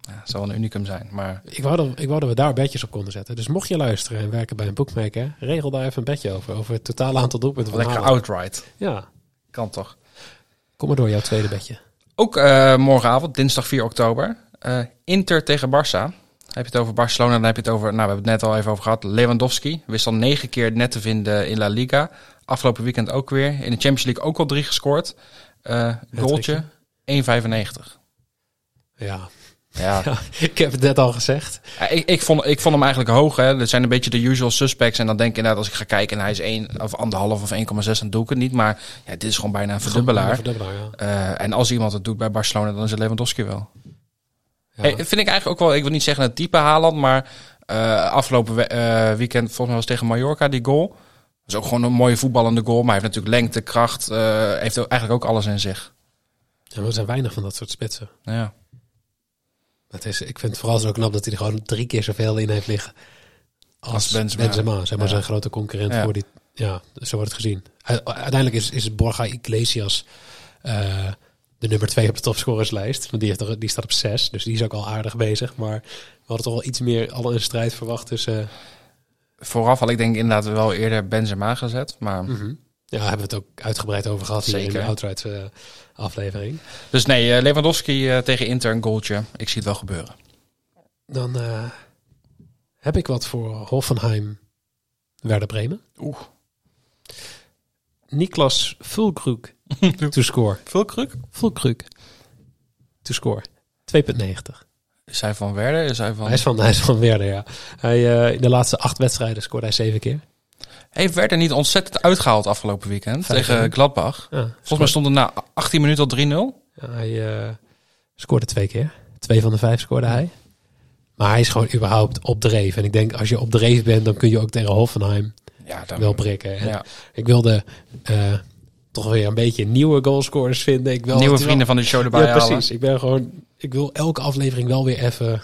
Ja, het zal een unicum zijn, maar Ik wou, dat, ik wou dat we daar bedjes op konden zetten. Dus mocht je luisteren en werken bij een boekmaker, regel daar even een bedje over. Over het totale aantal doelpunten van lekker outright. Ja, Kan toch? kom maar door jouw tweede bedje. Ook eh, morgenavond, dinsdag 4 oktober. eh, Inter tegen Barça. Heb je het over Barcelona, dan heb je het over... Nou, we hebben het net al even over gehad. Lewandowski wist al negen keer net te vinden in La Liga. Afgelopen weekend ook weer. In de Champions League ook al drie gescoord. Eh goaltje, 1,95. Ja. Ja, [LAUGHS] ik heb het net al gezegd. Ja, ik, ik, vond, ik vond hem eigenlijk hoog. Hè. Dat zijn een beetje de usual suspects. En dan denk ik inderdaad, als ik ga kijken... en hij is 1 of anderhalf of 1,6, dan doe ik het niet. Maar ja, dit is gewoon bijna een verdubbelaar. Een verdubbelaar, ja. Eh, en als iemand het doet bij Barcelona, dan is het Lewandowski wel. Ja. Hey, vind ik eigenlijk ook wel, ik wil niet zeggen het type Haaland, maar eh, afgelopen we- eh, weekend, volgens mij was tegen Mallorca die goal. Dat is ook gewoon een mooie voetballende goal, maar hij heeft natuurlijk lengte, kracht, heeft ook eigenlijk ook alles in zich. Ja, er zijn weinig van dat soort spitsen. Ja. Het is, ik vind het vooral zo knap dat hij er gewoon drie keer zoveel in heeft liggen. Als, Als Benzema. Benzema. zeg maar zijn grote concurrent Ja. voor die. Ja, zo wordt het gezien. Uiteindelijk is, is Borja Iglesias eh, de nummer twee op de topscorerslijst. Want die, heeft er, die staat op zes, dus die is ook al aardig bezig. Maar we hadden toch wel iets meer al een strijd verwacht tussen... Vooraf had ik denk inderdaad wel eerder Benzema gezet, maar... Ja, hebben we het ook uitgebreid over gehad hier in Zeker. de outright eh, aflevering. Dus nee, eh, Lewandowski eh, tegen Inter een goaltje. Ik zie het wel gebeuren. Dan heb ik wat voor Hoffenheim Werder Bremen. Oeh. Niklas Fulkrug [LAUGHS] to score. Vulkruk? Fulkrug to score. 2,90. Is hij van Werder? Is hij van... Hij is van, hij is van Werder, ja. Hij, in de laatste acht wedstrijden scoorde hij zeven keer. Heeft Werder niet ontzettend uitgehaald afgelopen weekend Vijf, tegen? Gladbach? Ja, Volgens mij stond er na 18 minuten al 3-0. Ja, hij eh, scoorde twee keer. Twee van de vijf scoorde hij. Maar hij is gewoon überhaupt op dreef. En ik denk, als je op dreef bent, dan kun je ook tegen Hoffenheim Ja, dan wel prikken. En Ja. Ik wilde eh, toch weer een beetje nieuwe goalscorers vinden. Ik wil Nieuwe wel- vrienden van de show erbij Ja, halen. precies. Ik ben gewoon... Ik wil elke aflevering wel weer even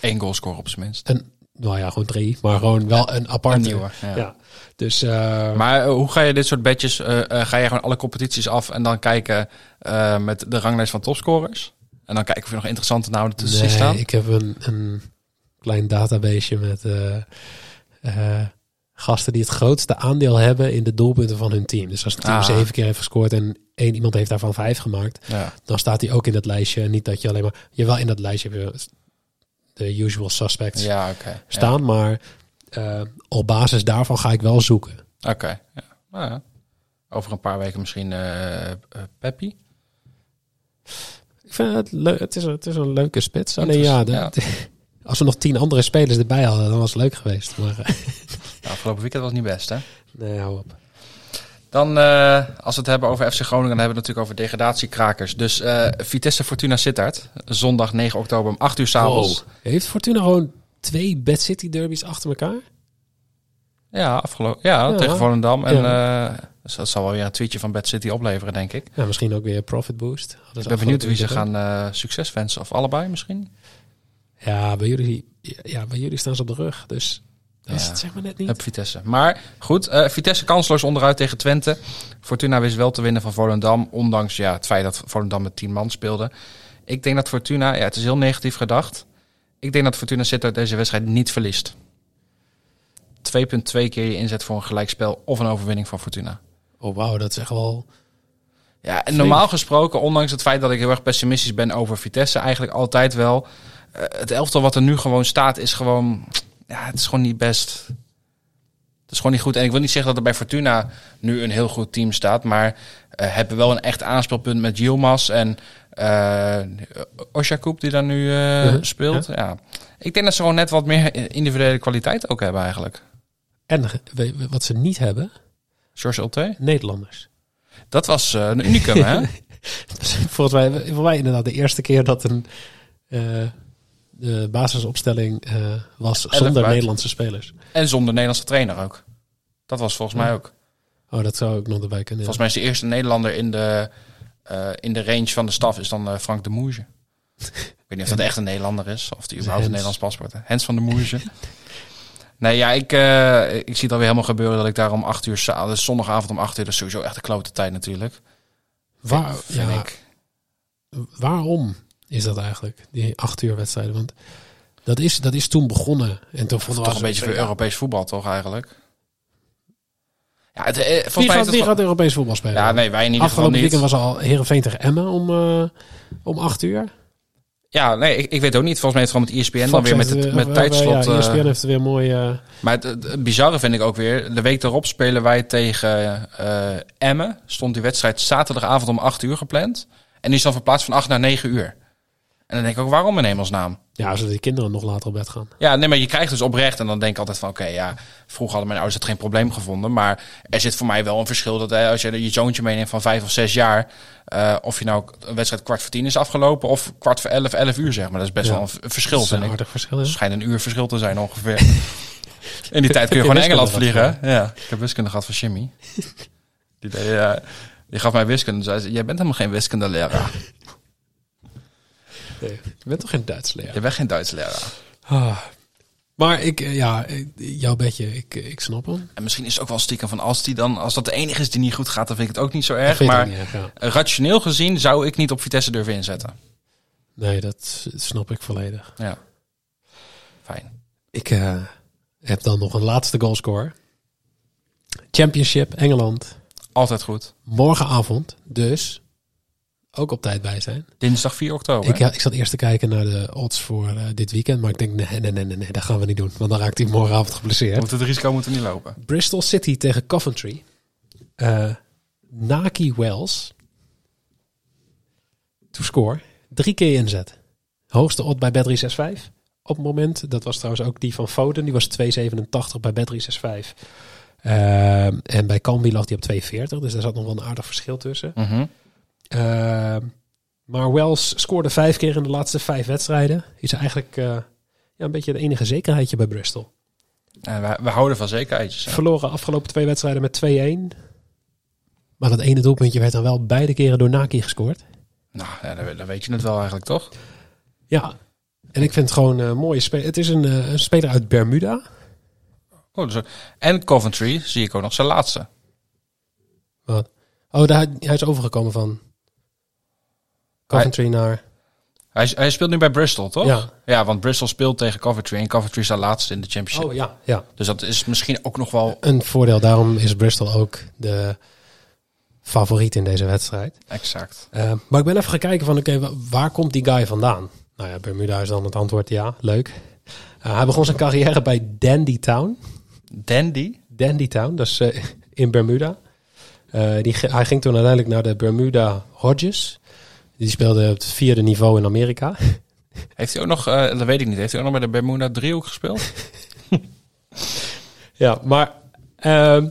Eén goal scoren op zijn minst. een... Nou ja, gewoon drie. Maar gewoon wel een aparte. Een nieuwe, ja. Dus uh, Maar eh, hoe ga je dit soort bedjes... eh, eh, ga je gewoon alle competities af en dan kijken eh, met de ranglijst van topscorers? En dan kijken of je nog interessante namen tussen nee, staan? ik heb een, een klein databaseje met gasten die het grootste aandeel hebben in de doelpunten van hun team. Dus als een team Ah. zeven keer heeft gescoord en één iemand heeft daarvan vijf gemaakt, Ja. dan staat hij ook in dat lijstje. Niet dat je alleen maar... Je wel in dat lijstje heb je de usual suspects Ja, staan, maar uh, op basis daarvan ga ik wel zoeken. Oké. Ja. Nou ja. Over een paar weken misschien uh, Peppi. Ik vind het leuk. Het is, een, het is een leuke spits. Alleen ja, de, ja, [LAUGHS] als we nog tien andere spelers erbij hadden, dan was het leuk geweest. Maar [LAUGHS] nou, afgelopen weekend was niet best, hè? Nee, hou op. Dan, uh, als we het hebben over FC Groningen, dan hebben we het natuurlijk over degradatiekrakers. Dus uh, Vitesse Fortuna Sittard, zondag 9 oktober om 8 uur s'avonds. Wow. Heeft Fortuna gewoon twee Bad City derbies achter elkaar? Ja, afgelopen. Ja, ja, tegen Volendam. En ja. uh, dus dat zal wel weer een tweetje van Bad City opleveren, denk ik. Ja, misschien ook weer profit boost. Ik ben benieuwd wie ze gaan uh, succes wensen. Of allebei misschien? Ja, bij jullie, ja, bij jullie staan ze op de rug. Dus dat is het zeg maar net niet. Op Vitesse. Maar goed, uh, Vitesse kansloos onderuit tegen Twente. Fortuna wist wel te winnen van Volendam. Ondanks ja, het feit dat Volendam met 10 man speelde. Ik denk dat Fortuna, ja, het is heel negatief gedacht. Ik denk dat Fortuna Sittard deze wedstrijd niet verliest. 2,2 keer je inzet voor een gelijkspel of een overwinning van Fortuna. Oh, wauw, dat is echt wel... Ja, en normaal gesproken, ondanks het feit dat ik heel erg pessimistisch ben over Vitesse, eigenlijk altijd wel. eh, het elftal wat er nu gewoon staat, is gewoon. Ja, het is gewoon niet best. Is gewoon niet goed. En ik wil niet zeggen dat er bij Fortuna nu een heel goed team staat, maar eh, hebben wel een echt aanspeelpunt met Yilmaz en eh Oshakoub die daar nu eh, Mhm, speelt. Ja. Ik denk dat ze gewoon net wat meer individuele kwaliteit ook hebben eigenlijk. En wat ze niet hebben, George Ulte, Nederlanders. dat was een unicum, hè? [LAUGHS] Volgens mij, volgens mij inderdaad de eerste keer dat een de basisopstelling was zonder. Nederlandse spelers. En zonder Nederlandse trainer ook. Dat was volgens mij ook. Oh, dat zou ik nog erbij kunnen. Volgens mij is de eerste Nederlander in de, eh, in de range van de staf is dan eh, Frank de Moerge. ik weet niet of dat echt een Nederlander is. Of die überhaupt een. Nederlands paspoort heeft. Hens van de Moerge. nee, ja, ik, eh, ik zie het alweer helemaal gebeuren dat ik daar om acht uur... Dus zondagavond om acht uur, dat is sowieso echt een klote tijd natuurlijk. Waar, Vind ja, ik. waarom is dat eigenlijk, die acht uur wedstrijden? Want dat is, dat is toen begonnen. En toen vonden we Toch een beetje voor Europees voetbal toch eigenlijk? Ja, het, eh, Wie mij gaat, is het wie gaat Europees voetbal spelen? Ja, nee, wij in ieder geval Afgelopen niet. weekend was al Heerenveen tegen Emmen om, eh, om acht uur. Ja, nee, ik, ik weet ook niet. Volgens mij heeft het gewoon met ESPN dan weer met, heeft het, met eh, tijdslot... Ja, eh, ESPN heeft er weer mooi... eh, Maar het bizarre vind ik ook weer. De week daarop spelen wij tegen eh Emmen. Stond die wedstrijd zaterdagavond om 8 uur gepland. En die is dan verplaatst van 8 naar 9 uur. En dan denk ik ook, waarom in hemelsnaam? ja, zodat die kinderen nog later op bed gaan. Ja, nee, maar je krijgt dus oprecht. En dan denk ik altijd van, oké, ja, vroeger hadden mijn ouders het geen probleem gevonden. Maar er zit voor mij wel een verschil dat hè, als je je zoontje meeneemt van vijf of zes jaar. eh, of je nou een wedstrijd kwart voor tien is afgelopen of kwart voor elf, elf uur zeg maar. Dat is best Ja. wel een verschil, Dat is een vind ik. verschil, Het schijnt een uur verschil te zijn ongeveer. [LAUGHS] In die tijd kun je gewoon naar Engeland vliegen. Ja, ik heb wiskunde gehad van [LAUGHS] Jimmy. Die, deed, eh, die gaf mij wiskunde. Zei ze, jij bent helemaal geen wiskundeleraar. [LAUGHS] Nee, je bent toch geen Duits leraar? Je bent geen Duits leraar. Ah. Maar ik, eh, ja, eh, jouw bedje, ik, ik snap hem. En misschien is het ook wel stiekem van als die dan, als dat de enige is die niet goed gaat, dan vind ik het ook niet zo erg. Maar erg, ja. rationeel gezien zou ik niet op Vitesse durven inzetten. Nee, dat snap ik volledig. Ja. Fijn. Ik eh, heb dan nog een laatste goalscore. Championship Engeland. Altijd goed. Morgenavond, dus ook op tijd bij zijn. Dinsdag 4 oktober. Ik, ja, ik zat eerst te kijken naar de odds voor eh, dit weekend. Maar ik denk, nee, nee, nee, nee, nee, dat gaan we niet doen. Want dan raakt hij morgenavond geblesseerd. Moet het risico moeten niet lopen. Bristol City tegen Coventry. Eh Naki Wells. To score. Drie keer inzet. Hoogste odd bij Bet365. Op het moment. Dat was trouwens ook die van Foden. Die was 2,87 bij Bet365. Eh, en bij Cambi lag die op 2,40. Dus daar zat nog wel een aardig verschil tussen. Mhm. Eh, maar Wells scoorde vijf keer in de laatste vijf wedstrijden. Is eigenlijk eh, ja, een beetje de enige zekerheidje bij Bristol. We, we houden van zekerheidjes. hè. Verloren afgelopen twee wedstrijden met 2-1. Maar dat ene doelpuntje werd dan wel beide keren door Naki gescoord. Nou, ja, dan, dan weet je het wel eigenlijk, toch? Ja. En ik vind het gewoon een mooie speler. Het is een, eh, een speler uit Bermuda. Oh, dus, en Coventry zie ik ook nog zijn laatste. Wat? Oh, daar, hij is overgekomen van Coventry naar... Hij, hij speelt nu bij Bristol, toch? Ja. ja, want Bristol speelt tegen Coventry en Coventry is de laatste in de championship. Oh ja, ja. Dus dat is misschien ook nog wel Een voordeel. Daarom is Bristol ook de favoriet in deze wedstrijd. exact. Eh, maar ik ben even gaan kijken van, oké, wa- waar komt die guy vandaan? Nou ja, Bermuda is dan het antwoord ja. Leuk. Eh, hij begon zijn carrière bij Dandy Town. Dandy? Dandy Town, dat is eh, in Bermuda. Die, hij ging toen uiteindelijk naar de Bermuda Hodges. Die speelde op het vierde niveau in Amerika. [LAUGHS] Heeft hij ook nog, eh, dat weet ik niet, heeft hij ook nog bij de Bermuda driehoek gespeeld? [LAUGHS] ja, maar ehm,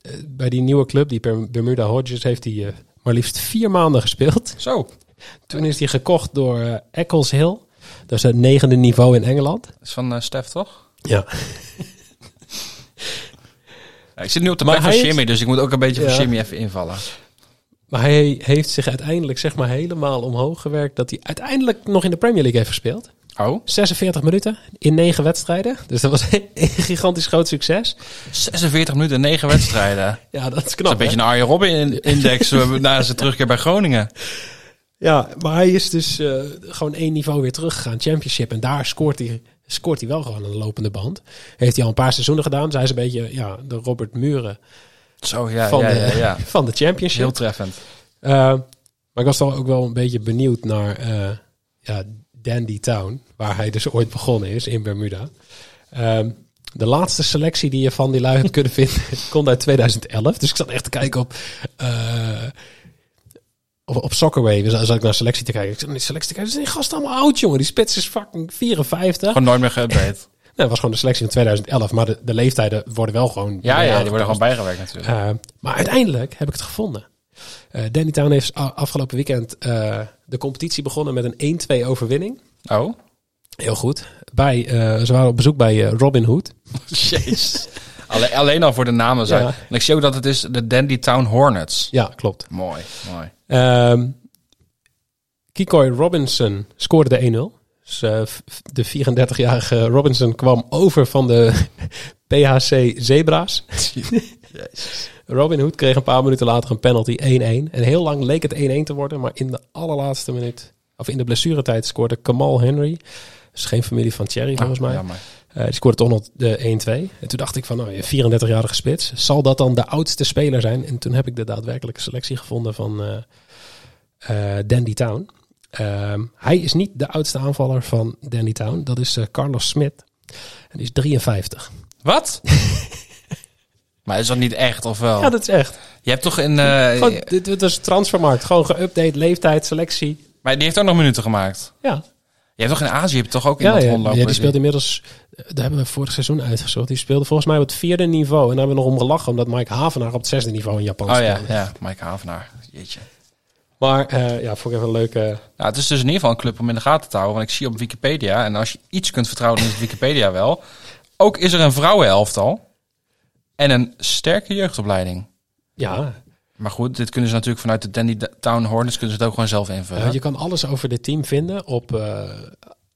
eh, bij die nieuwe club, die Ber- Bermuda Hodges, heeft hij eh, maar liefst vier maanden gespeeld. Zo, Toen is hij gekocht door eh, Eccles Hill. Dat is het negende niveau in Engeland. dat is van Stef, toch? Ja. [LAUGHS] Ja, ik zit nu op de plek van Jimmy, dus ik moet ook een beetje Ja. voor Jimmy even invallen. Maar hij heeft zich uiteindelijk zeg maar helemaal omhoog gewerkt. Dat hij uiteindelijk nog in de Premier League heeft gespeeld. Oh, 46 minuten in negen wedstrijden. Dus dat was [LAUGHS] een gigantisch groot succes. 46 minuten en 9 wedstrijden. Dat [LAUGHS] Ja, dat is is knap. een beetje een Arjen Robben-index [LAUGHS] eh, na zijn terugkeer bij Groningen. Ja, maar hij is dus eh, gewoon één niveau weer teruggegaan. Championship. En daar scoort hij, scoort hij wel gewoon aan de lopende band. Heeft hij al een paar seizoenen gedaan. Zij is een beetje ja, de Robert Muren Zo, ja, van, ja, de, ja, [LAUGHS] van de championship. Heel treffend. Uh, maar ik was toch ook wel een beetje benieuwd naar eh, ja, Dandy Town, waar hij dus ooit begonnen is in Bermuda. Ehm, de laatste selectie die je van die lui hebt kunnen [LAUGHS] vinden, komt uit 2011. Dus ik zat echt te kijken op, uh, op, op Soccerway. Dus zat ik naar selectie te kijken. Ik zat naar selectie te kijken. Die gast allemaal oud, jongen. Die spits is fucking 54. Gewoon nooit meer geüpdate. [LAUGHS] Dat was gewoon de selectie van 2011. Maar de, de leeftijden worden wel gewoon... ja, ja, die worden gewoon bijgewerkt natuurlijk. Uh, maar uiteindelijk heb ik het gevonden. Uh, Danny Town heeft afgelopen weekend uh, de competitie begonnen met een 1-2 overwinning. Oh. Heel goed. Bij, ze waren op bezoek bij Robin Hood. [LAUGHS] Jeez. alleen, alleen al voor de namen zijn. Ja. En ik zie ook dat het is de Dandy Town Hornets. Ja, klopt. Mooi, mooi. Um, Kikoy Robinson scoorde de 1-0. Dus, uh, de 34-jarige Robinson kwam over van de [LAUGHS] PHC Zebra's. [LAUGHS] Robin Hood kreeg een paar minuten later een penalty 1-1. En heel lang leek het 1-1 te worden. Maar in de allerlaatste minuut, of in de blessuretijd, scoorde Kamal Henry. Dus geen familie van Thierry volgens mij. Uh, die scoorde toch nog de 1-2. En toen dacht ik van, nou, je 34-jarige spits. Zal dat dan de oudste speler zijn? En toen heb ik de daadwerkelijke selectie gevonden van uh, uh, Dandy Town. Ehm, hij is niet de oudste aanvaller van Dandy Town. Dat is Carlos Smit. En die is 53. Wat? [LAUGHS] maar is dat niet echt, of wel? Ja, dat is echt. Je hebt toch in... Uh, Gewoon, dit, dit is transfermarkt. Gewoon geüpdate, leeftijd, selectie. Maar die heeft ook nog minuten gemaakt. Ja. Je hebt toch in Azië heb je toch ook ja, iemand ja. rondlopen? Ja, die speelt inmiddels... Daar hebben we vorig seizoen uitgezocht. Die speelde volgens mij op het vierde niveau. En daar hebben we nog om gelachen. Omdat Mike Havenaar op het zesde niveau in Japan Oh speelde. ja, ja, Mike Havenaar. Jeetje. Maar uh, ja, vond ik even een leuke... Nou, het is dus in ieder geval een club om in de gaten te houden. Want ik zie op Wikipedia, en als je iets kunt vertrouwen, dan is Wikipedia wel. Ook is er een vrouwenelftal. En een sterke jeugdopleiding. Ja. Maar goed, dit kunnen ze natuurlijk vanuit de Dandy Town Hornets kunnen ze het ook gewoon zelf invullen. Uh, je kan alles over dit team vinden op uh,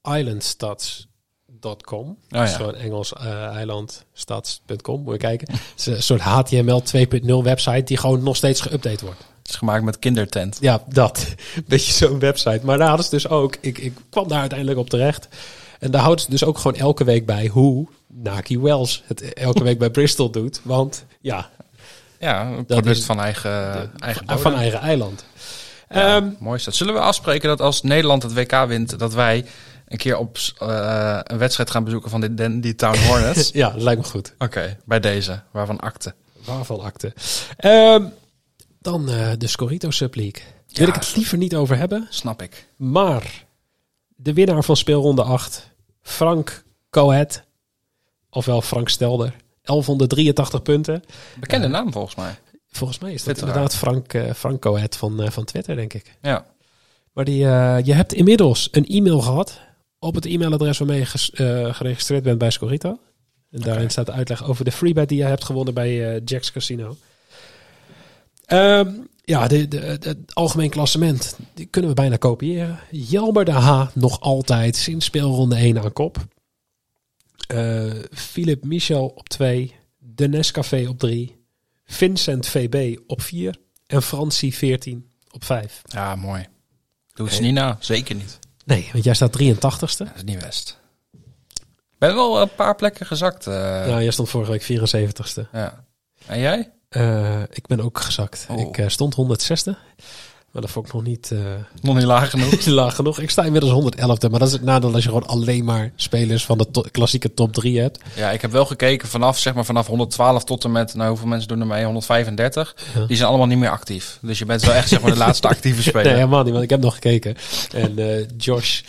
islandstats.com. Oh, ja. Zo'n Engels uh, eilandstads.com. Moet je kijken. Het is een soort HTML 2.0 website die gewoon nog steeds geüpdate wordt. Het is gemaakt met kindertent. Ja, dat. [LAUGHS] Beetje zo'n website. Maar daar hadden ze dus ook. Ik, ik kwam daar uiteindelijk op terecht. En daar houden ze dus ook gewoon elke week bij hoe Naki Wells het elke week bij [LAUGHS] Bristol doet. Want ja. Ja, een product is, van eigen, de, eigen bodem. Van eigen eiland. Ja, um, mooi is dat. Zullen we afspreken dat als Nederland het WK wint, dat wij een keer op uh, een wedstrijd gaan bezoeken van de Dandy Town Hornets? [LAUGHS] ja, dat lijkt me goed. Oké, okay, bij deze. Waarvan akte? Waarvan akte. Um, dan uh, de Scorito Sub League. Ja, Wil ik het liever niet over hebben. Snap ik. Maar de winnaar van speelronde 8, Frank Coët, ofwel Frank Stelder, 1183 punten. Bekende uh, naam volgens mij. Volgens mij is dat inderdaad Frank, uh, Frank Coët van, uh, van Twitter, denk ik. Ja. Maar die, je hebt inmiddels een e-mail gehad op het e-mailadres waarmee je ges, geregistreerd bent bij Scorito. En daarin staat uitleg over de freebet die je hebt gewonnen bij Jack's Casino. Um, ja, de, de, het algemeen klassement die kunnen we bijna kopiëren. Jelmer de H nog altijd sinds speelronde 1 aan kop. Uh, Philip Michel op 2. De Nescafé op 3. Vincent VB op 4. En Francie 14 op 5. Ja, mooi. Doe het niet na. Zeker niet. Nee, want jij staat 83ste. Dat is niet best. Ik ben wel een paar plekken gezakt. Uh... Ja, jij stond vorige week 74ste. Ja. En jij? Uh, ik ben ook gezakt. Oh. Ik uh, stond 160. Maar dat vond ik nog niet... Uh, nog niet laag [LAUGHS] genoeg? laag genoeg. Ik sta inmiddels 111e. Maar dat is het nadeel als je gewoon alleen maar spelers van de to klassieke top 3 hebt. Ja, ik heb wel gekeken vanaf, zeg maar, vanaf 112 tot en met... Nou, hoeveel mensen doen er mee? 135. Ja. Die zijn allemaal niet meer actief. Dus je bent wel echt zeg maar, de [LAUGHS] laatste actieve speler. Nee, helemaal niet. Want ik heb nog gekeken. En Josh...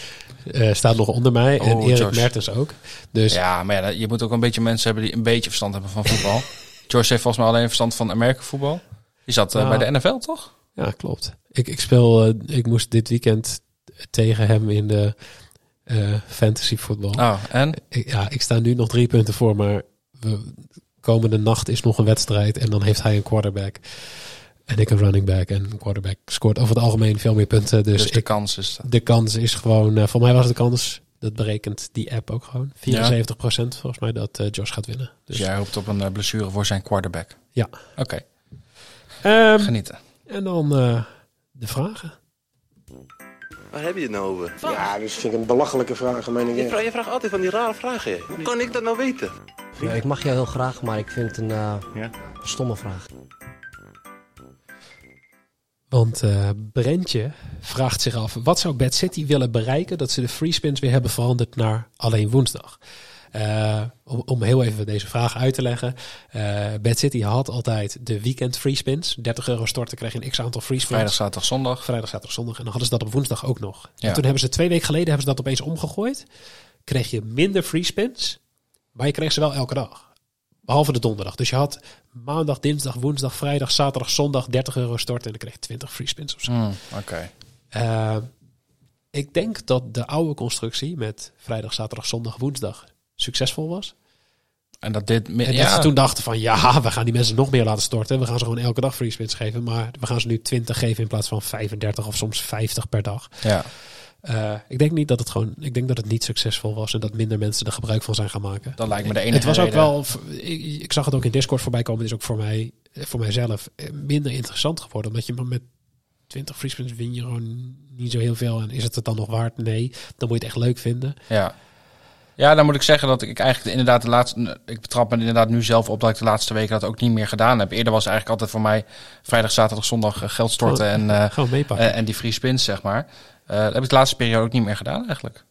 Uh, staat nog onder mij oh, en Erik Josh. Mertens ook. Dus ja, maar ja, je moet ook een beetje mensen hebben die een beetje verstand hebben van voetbal. [LAUGHS] George heeft volgens mij alleen verstand van Amerika voetbal. Die zat ja. bij de NFL, toch? Ja, klopt. Ik, ik speel, uh, ik moest dit weekend tegen hem in de uh, fantasy voetbal. Oh, en? Ik, ja, ik sta nu nog drie punten voor, maar we, komende nacht is nog een wedstrijd en dan heeft hij een quarterback. En ik een running back en een quarterback scoort over het algemeen veel meer punten. Dus, dus de ik, kans is... De kans is gewoon, uh, voor mij was de kans dat berekent die app ook gewoon. 74% ja. volgens mij dat uh, Josh gaat winnen. Dus jij hoopt op een uh, blessure voor zijn quarterback? Ja. Oké. Okay. Um, Genieten. En dan uh, de vragen. Waar heb je het nou over? Ja, dus vind ik een belachelijke vraag, meen ik Je, vraagt, je vraagt altijd van die rare vragen. hè. Hoe kan ik dat nou weten? Ja, ik mag jou heel graag, maar ik vind het een eh, stomme vraag. Want eh Brentje vraagt zich af, wat zou Bad City willen bereiken dat ze de free spins weer hebben veranderd naar alleen woensdag? Eh, om, om heel even deze vraag uit te leggen. eh Bad City had altijd de weekend free spins. 30 euro storten krijg je een x aantal free spins. Vrijdag, zaterdag, zondag. Vrijdag, zaterdag, zondag. En dan hadden ze dat op woensdag ook nog. Ja. En toen hebben ze twee weken geleden hebben ze dat opeens omgegooid. Kreeg je minder free spins, maar je kreeg ze wel elke dag. Behalve de donderdag. Dus je had maandag, dinsdag, woensdag, vrijdag, zaterdag, zondag 30 euro storten. En dan kreeg je 20 free spins of zo. Hmm, Oké. Eh, ik denk dat de oude constructie met vrijdag, zaterdag, zondag, woensdag succesvol was. En dat dit... En dat ja, ze toen dachten van ja, we gaan die mensen nog meer laten storten. We gaan ze gewoon elke dag free spins geven. Maar we gaan ze nu 20 geven in plaats van 35 of soms 50 per dag. ja. Eh, ik denk niet dat het gewoon. Ik denk dat het niet succesvol was en dat minder mensen er gebruik van zijn gaan maken. Dat lijkt me de enige Het was ook wel. Ik, ik zag het ook in Discord voorbij komen. Het is ook voor mij, voor mijzelf eh, minder interessant geworden. Omdat je maar met 20 free spins win je gewoon niet zo heel veel. En is het het dan nog waard? Nee. Dan moet je het echt leuk vinden. Ja. Ja, dan moet ik zeggen dat ik eigenlijk inderdaad de laatste... Ik betrap me inderdaad nu zelf op dat ik de laatste weken dat ook niet meer gedaan heb. Eerder was eigenlijk altijd voor mij vrijdag, zaterdag, zondag eh, geld storten en, eh, en die free spins, zeg maar. Dat heb ik de laatste periode ook niet meer gedaan eigenlijk.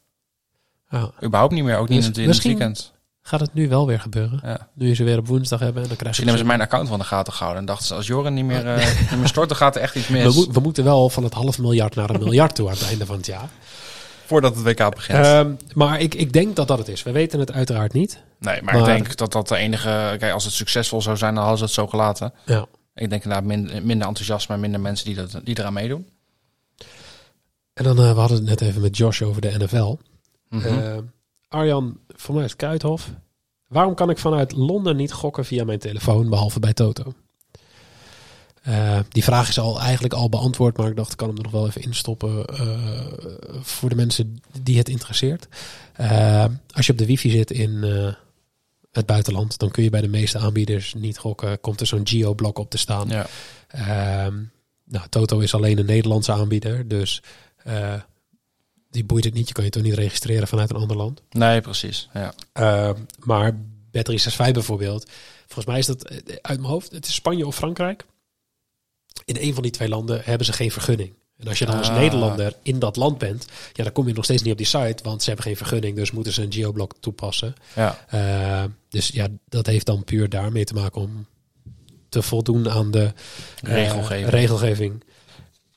Ja. Überhaupt niet meer, ook niet Dus in het, weekend. Gaat het nu wel weer gebeuren? Ja. Nu je ze weer op woensdag hebben en dan krijg je Misschien hebben ze mijn account van de gaten gehouden. En dachten ze, als Joren niet meer, niet meer stort, dan gaat er echt iets mis. we, we moeten wel van het half miljard naar een miljard toe aan het einde van het jaar. Voordat het WK begint. Ehm, maar ik, ik denk dat dat het is. We weten het uiteraard niet. nee, maar, maar- ik denk dat dat de enige... Kijk, als het succesvol zou zijn, dan hadden ze het zo gelaten. Ja. Ik denk inderdaad min- minder enthousiasme en minder mensen die, dat, die eraan meedoen. En dan, eh, we hadden het net even met Josh over de NFL. Mhm. Eh, Arjan vanuit Kuithof. Waarom kan ik vanuit Londen niet gokken via mijn telefoon, behalve bij Toto? Eh, die vraag is al eigenlijk al beantwoord, maar ik dacht ik kan hem er nog wel even instoppen eh, voor de mensen die het interesseert. Eh, als je op de wifi zit in het buitenland, dan kun je bij de meeste aanbieders niet gokken. Komt er zo'n geo-blok op te staan. ja. Ehm, nou, Toto is alleen een Nederlandse aanbieder, dus die boeit het niet. Je kan je toch niet registreren vanuit een ander land. Nee, precies. Ja. Ehm, maar Bet365 bijvoorbeeld, volgens mij is dat uit mijn hoofd, het is Spanje of Frankrijk. In een van die twee landen hebben ze geen vergunning. En als je dan als Ah. Nederlander in dat land bent, ja, dan kom je nog steeds niet op die site, want ze hebben geen vergunning, dus moeten ze een geoblok toepassen. Ja. Eh, dus ja, dat heeft dan puur daarmee te maken om te voldoen aan de eh, Regelgeving. regelgeving.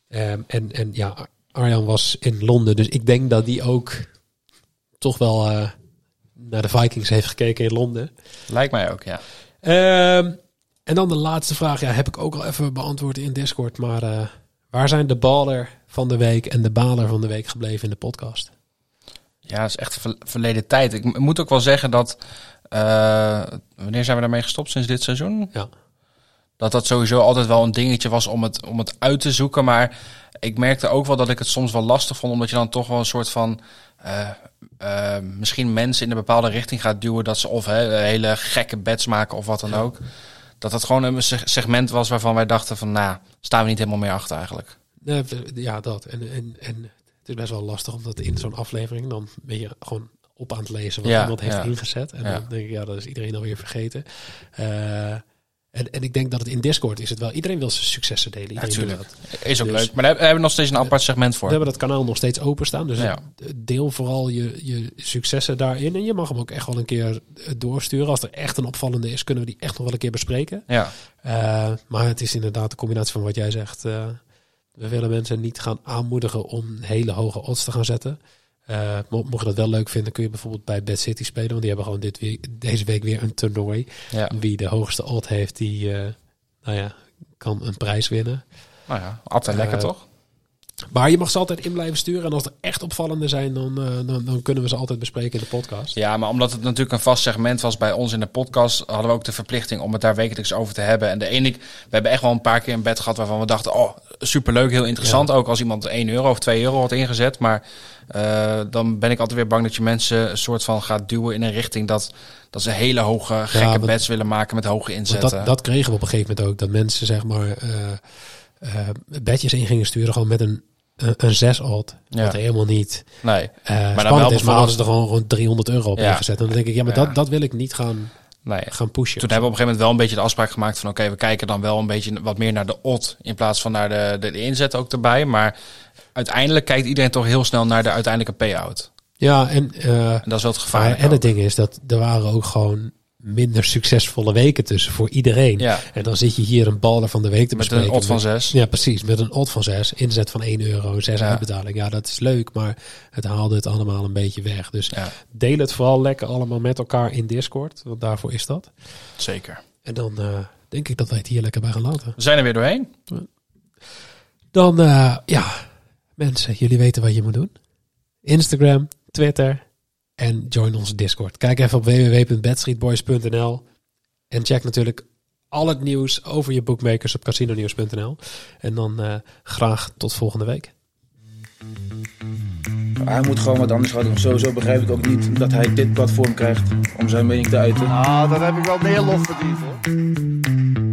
Ehm, en, en ja, Arjan was in Londen, dus ik denk dat die ook toch wel eh, naar de Vikings heeft gekeken in Londen. Lijkt mij ook, ja. Ehm, en dan de laatste vraag, ja, heb ik ook al even beantwoord in Discord, maar eh, waar zijn de baller van de week en de baler van de week gebleven in de podcast? Ja, dat is echt ver- verleden tijd. Ik moet ook wel zeggen dat... eh, wanneer zijn we daarmee gestopt? Sinds dit seizoen? Ja. Dat dat sowieso altijd wel een dingetje was om het, om het uit te zoeken. Maar ik merkte ook wel dat ik het soms wel lastig vond. Omdat je dan toch wel een soort van... eh, misschien mensen in een bepaalde richting gaat duwen. Dat ze of hele gekke bets maken of wat dan ook. Dat dat gewoon een seg- segment was waarvan wij dachten van... Nou, staan we niet helemaal meer achter eigenlijk. Nee, ja, dat. En, en, en het is best wel lastig omdat in zo'n aflevering dan ben je gewoon op aan het lezen wat Ja, iemand heeft ja. ingezet. En Ja. dan denk ik, ja, dat is iedereen alweer vergeten. Eh, en, en ik denk dat het in Discord is het wel. Iedereen wil zijn successen delen. Wil Natuurlijk. Is ook Dus- leuk. Maar daar hebben we nog steeds een apart segment voor. We hebben dat kanaal nog steeds openstaan. Dus Ja. deel vooral je, je successen daarin. En je mag hem ook echt wel een keer eh, doorsturen. Als er echt een opvallende is, kunnen we die echt nog wel een keer bespreken. Ja. Eh, maar het is inderdaad de combinatie van wat jij zegt. eh, we willen mensen niet gaan aanmoedigen om hele hoge odds te gaan zetten. Mo- mocht je dat wel leuk vinden, kun je bijvoorbeeld bij Bad City spelen. Want die hebben gewoon dit week, deze week weer een toernooi. Ja. Wie de hoogste odd heeft, die eh, nou ja, kan een prijs winnen. Nou ja, altijd lekker Eh, toch? Maar je mag ze altijd in blijven sturen. En als er echt opvallende zijn, dan, dan, dan kunnen we ze altijd bespreken in de podcast. Ja, maar omdat het natuurlijk een vast segment was bij ons in de podcast, hadden we ook de verplichting om het daar wekelijks over te hebben. En de ene, we hebben echt wel een paar keer een bed gehad waarvan we dachten, oh, superleuk, heel interessant. Ook als iemand 1 euro of 2 euro had ingezet. Maar eh, dan ben ik altijd weer bang dat je mensen een soort van gaat duwen in een richting dat, dat ze hele hoge, gekke bets willen maken met hoge inzetten. dat, dat kregen we op een gegeven moment ook. Dat mensen zeg maar eh, bedjes in gingen sturen gewoon met een een, een 6 odd. Ja. Wat helemaal niet Nee, dan spannend wel is. Maar hadden ze er gewoon, gewoon 300 euro op Ja. ingezet. En dan denk ik, ja, maar Ja. Dat, dat wil ik niet gaan, nee. gaan pushen. Toen hebben we op een gegeven moment wel een beetje de afspraak gemaakt van... oké, we kijken dan wel een beetje wat meer naar de odd... in plaats van naar de, de, de inzet ook erbij. Maar uiteindelijk kijkt iedereen toch heel snel naar de uiteindelijke payout. Ja, en, eh, En dat is wel het gevaar. en het ding is dat er waren ook gewoon minder succesvolle weken tussen voor iedereen. Ja, En dan zit je hier een baller van de week te met bespreken. een odd van Met- 6. Ja, precies. Met een odd van 6, inzet van 1 euro, 6 Ja. uitbetaling. Ja, dat is leuk, maar het haalde het allemaal een beetje weg. Dus Ja, deel het vooral lekker allemaal met elkaar in Discord, want daarvoor is dat. zeker. En dan eh, denk ik dat wij het hier lekker bij gaan laten. We zijn er weer doorheen. Dan, eh, ja, mensen, jullie weten wat je moet doen. Instagram, Twitter en join onze Discord. Kijk even op www.bedstreetboys.nl en check natuurlijk al het nieuws over je bookmakers op casinonews.nl. En dan eh, graag tot volgende week. Hij moet gewoon wat anders gaan doen. Sowieso begrijp ik ook niet dat hij dit platform krijgt om zijn mening te uiten. Ah, dan heb ik wel meer lof verdiend hoor.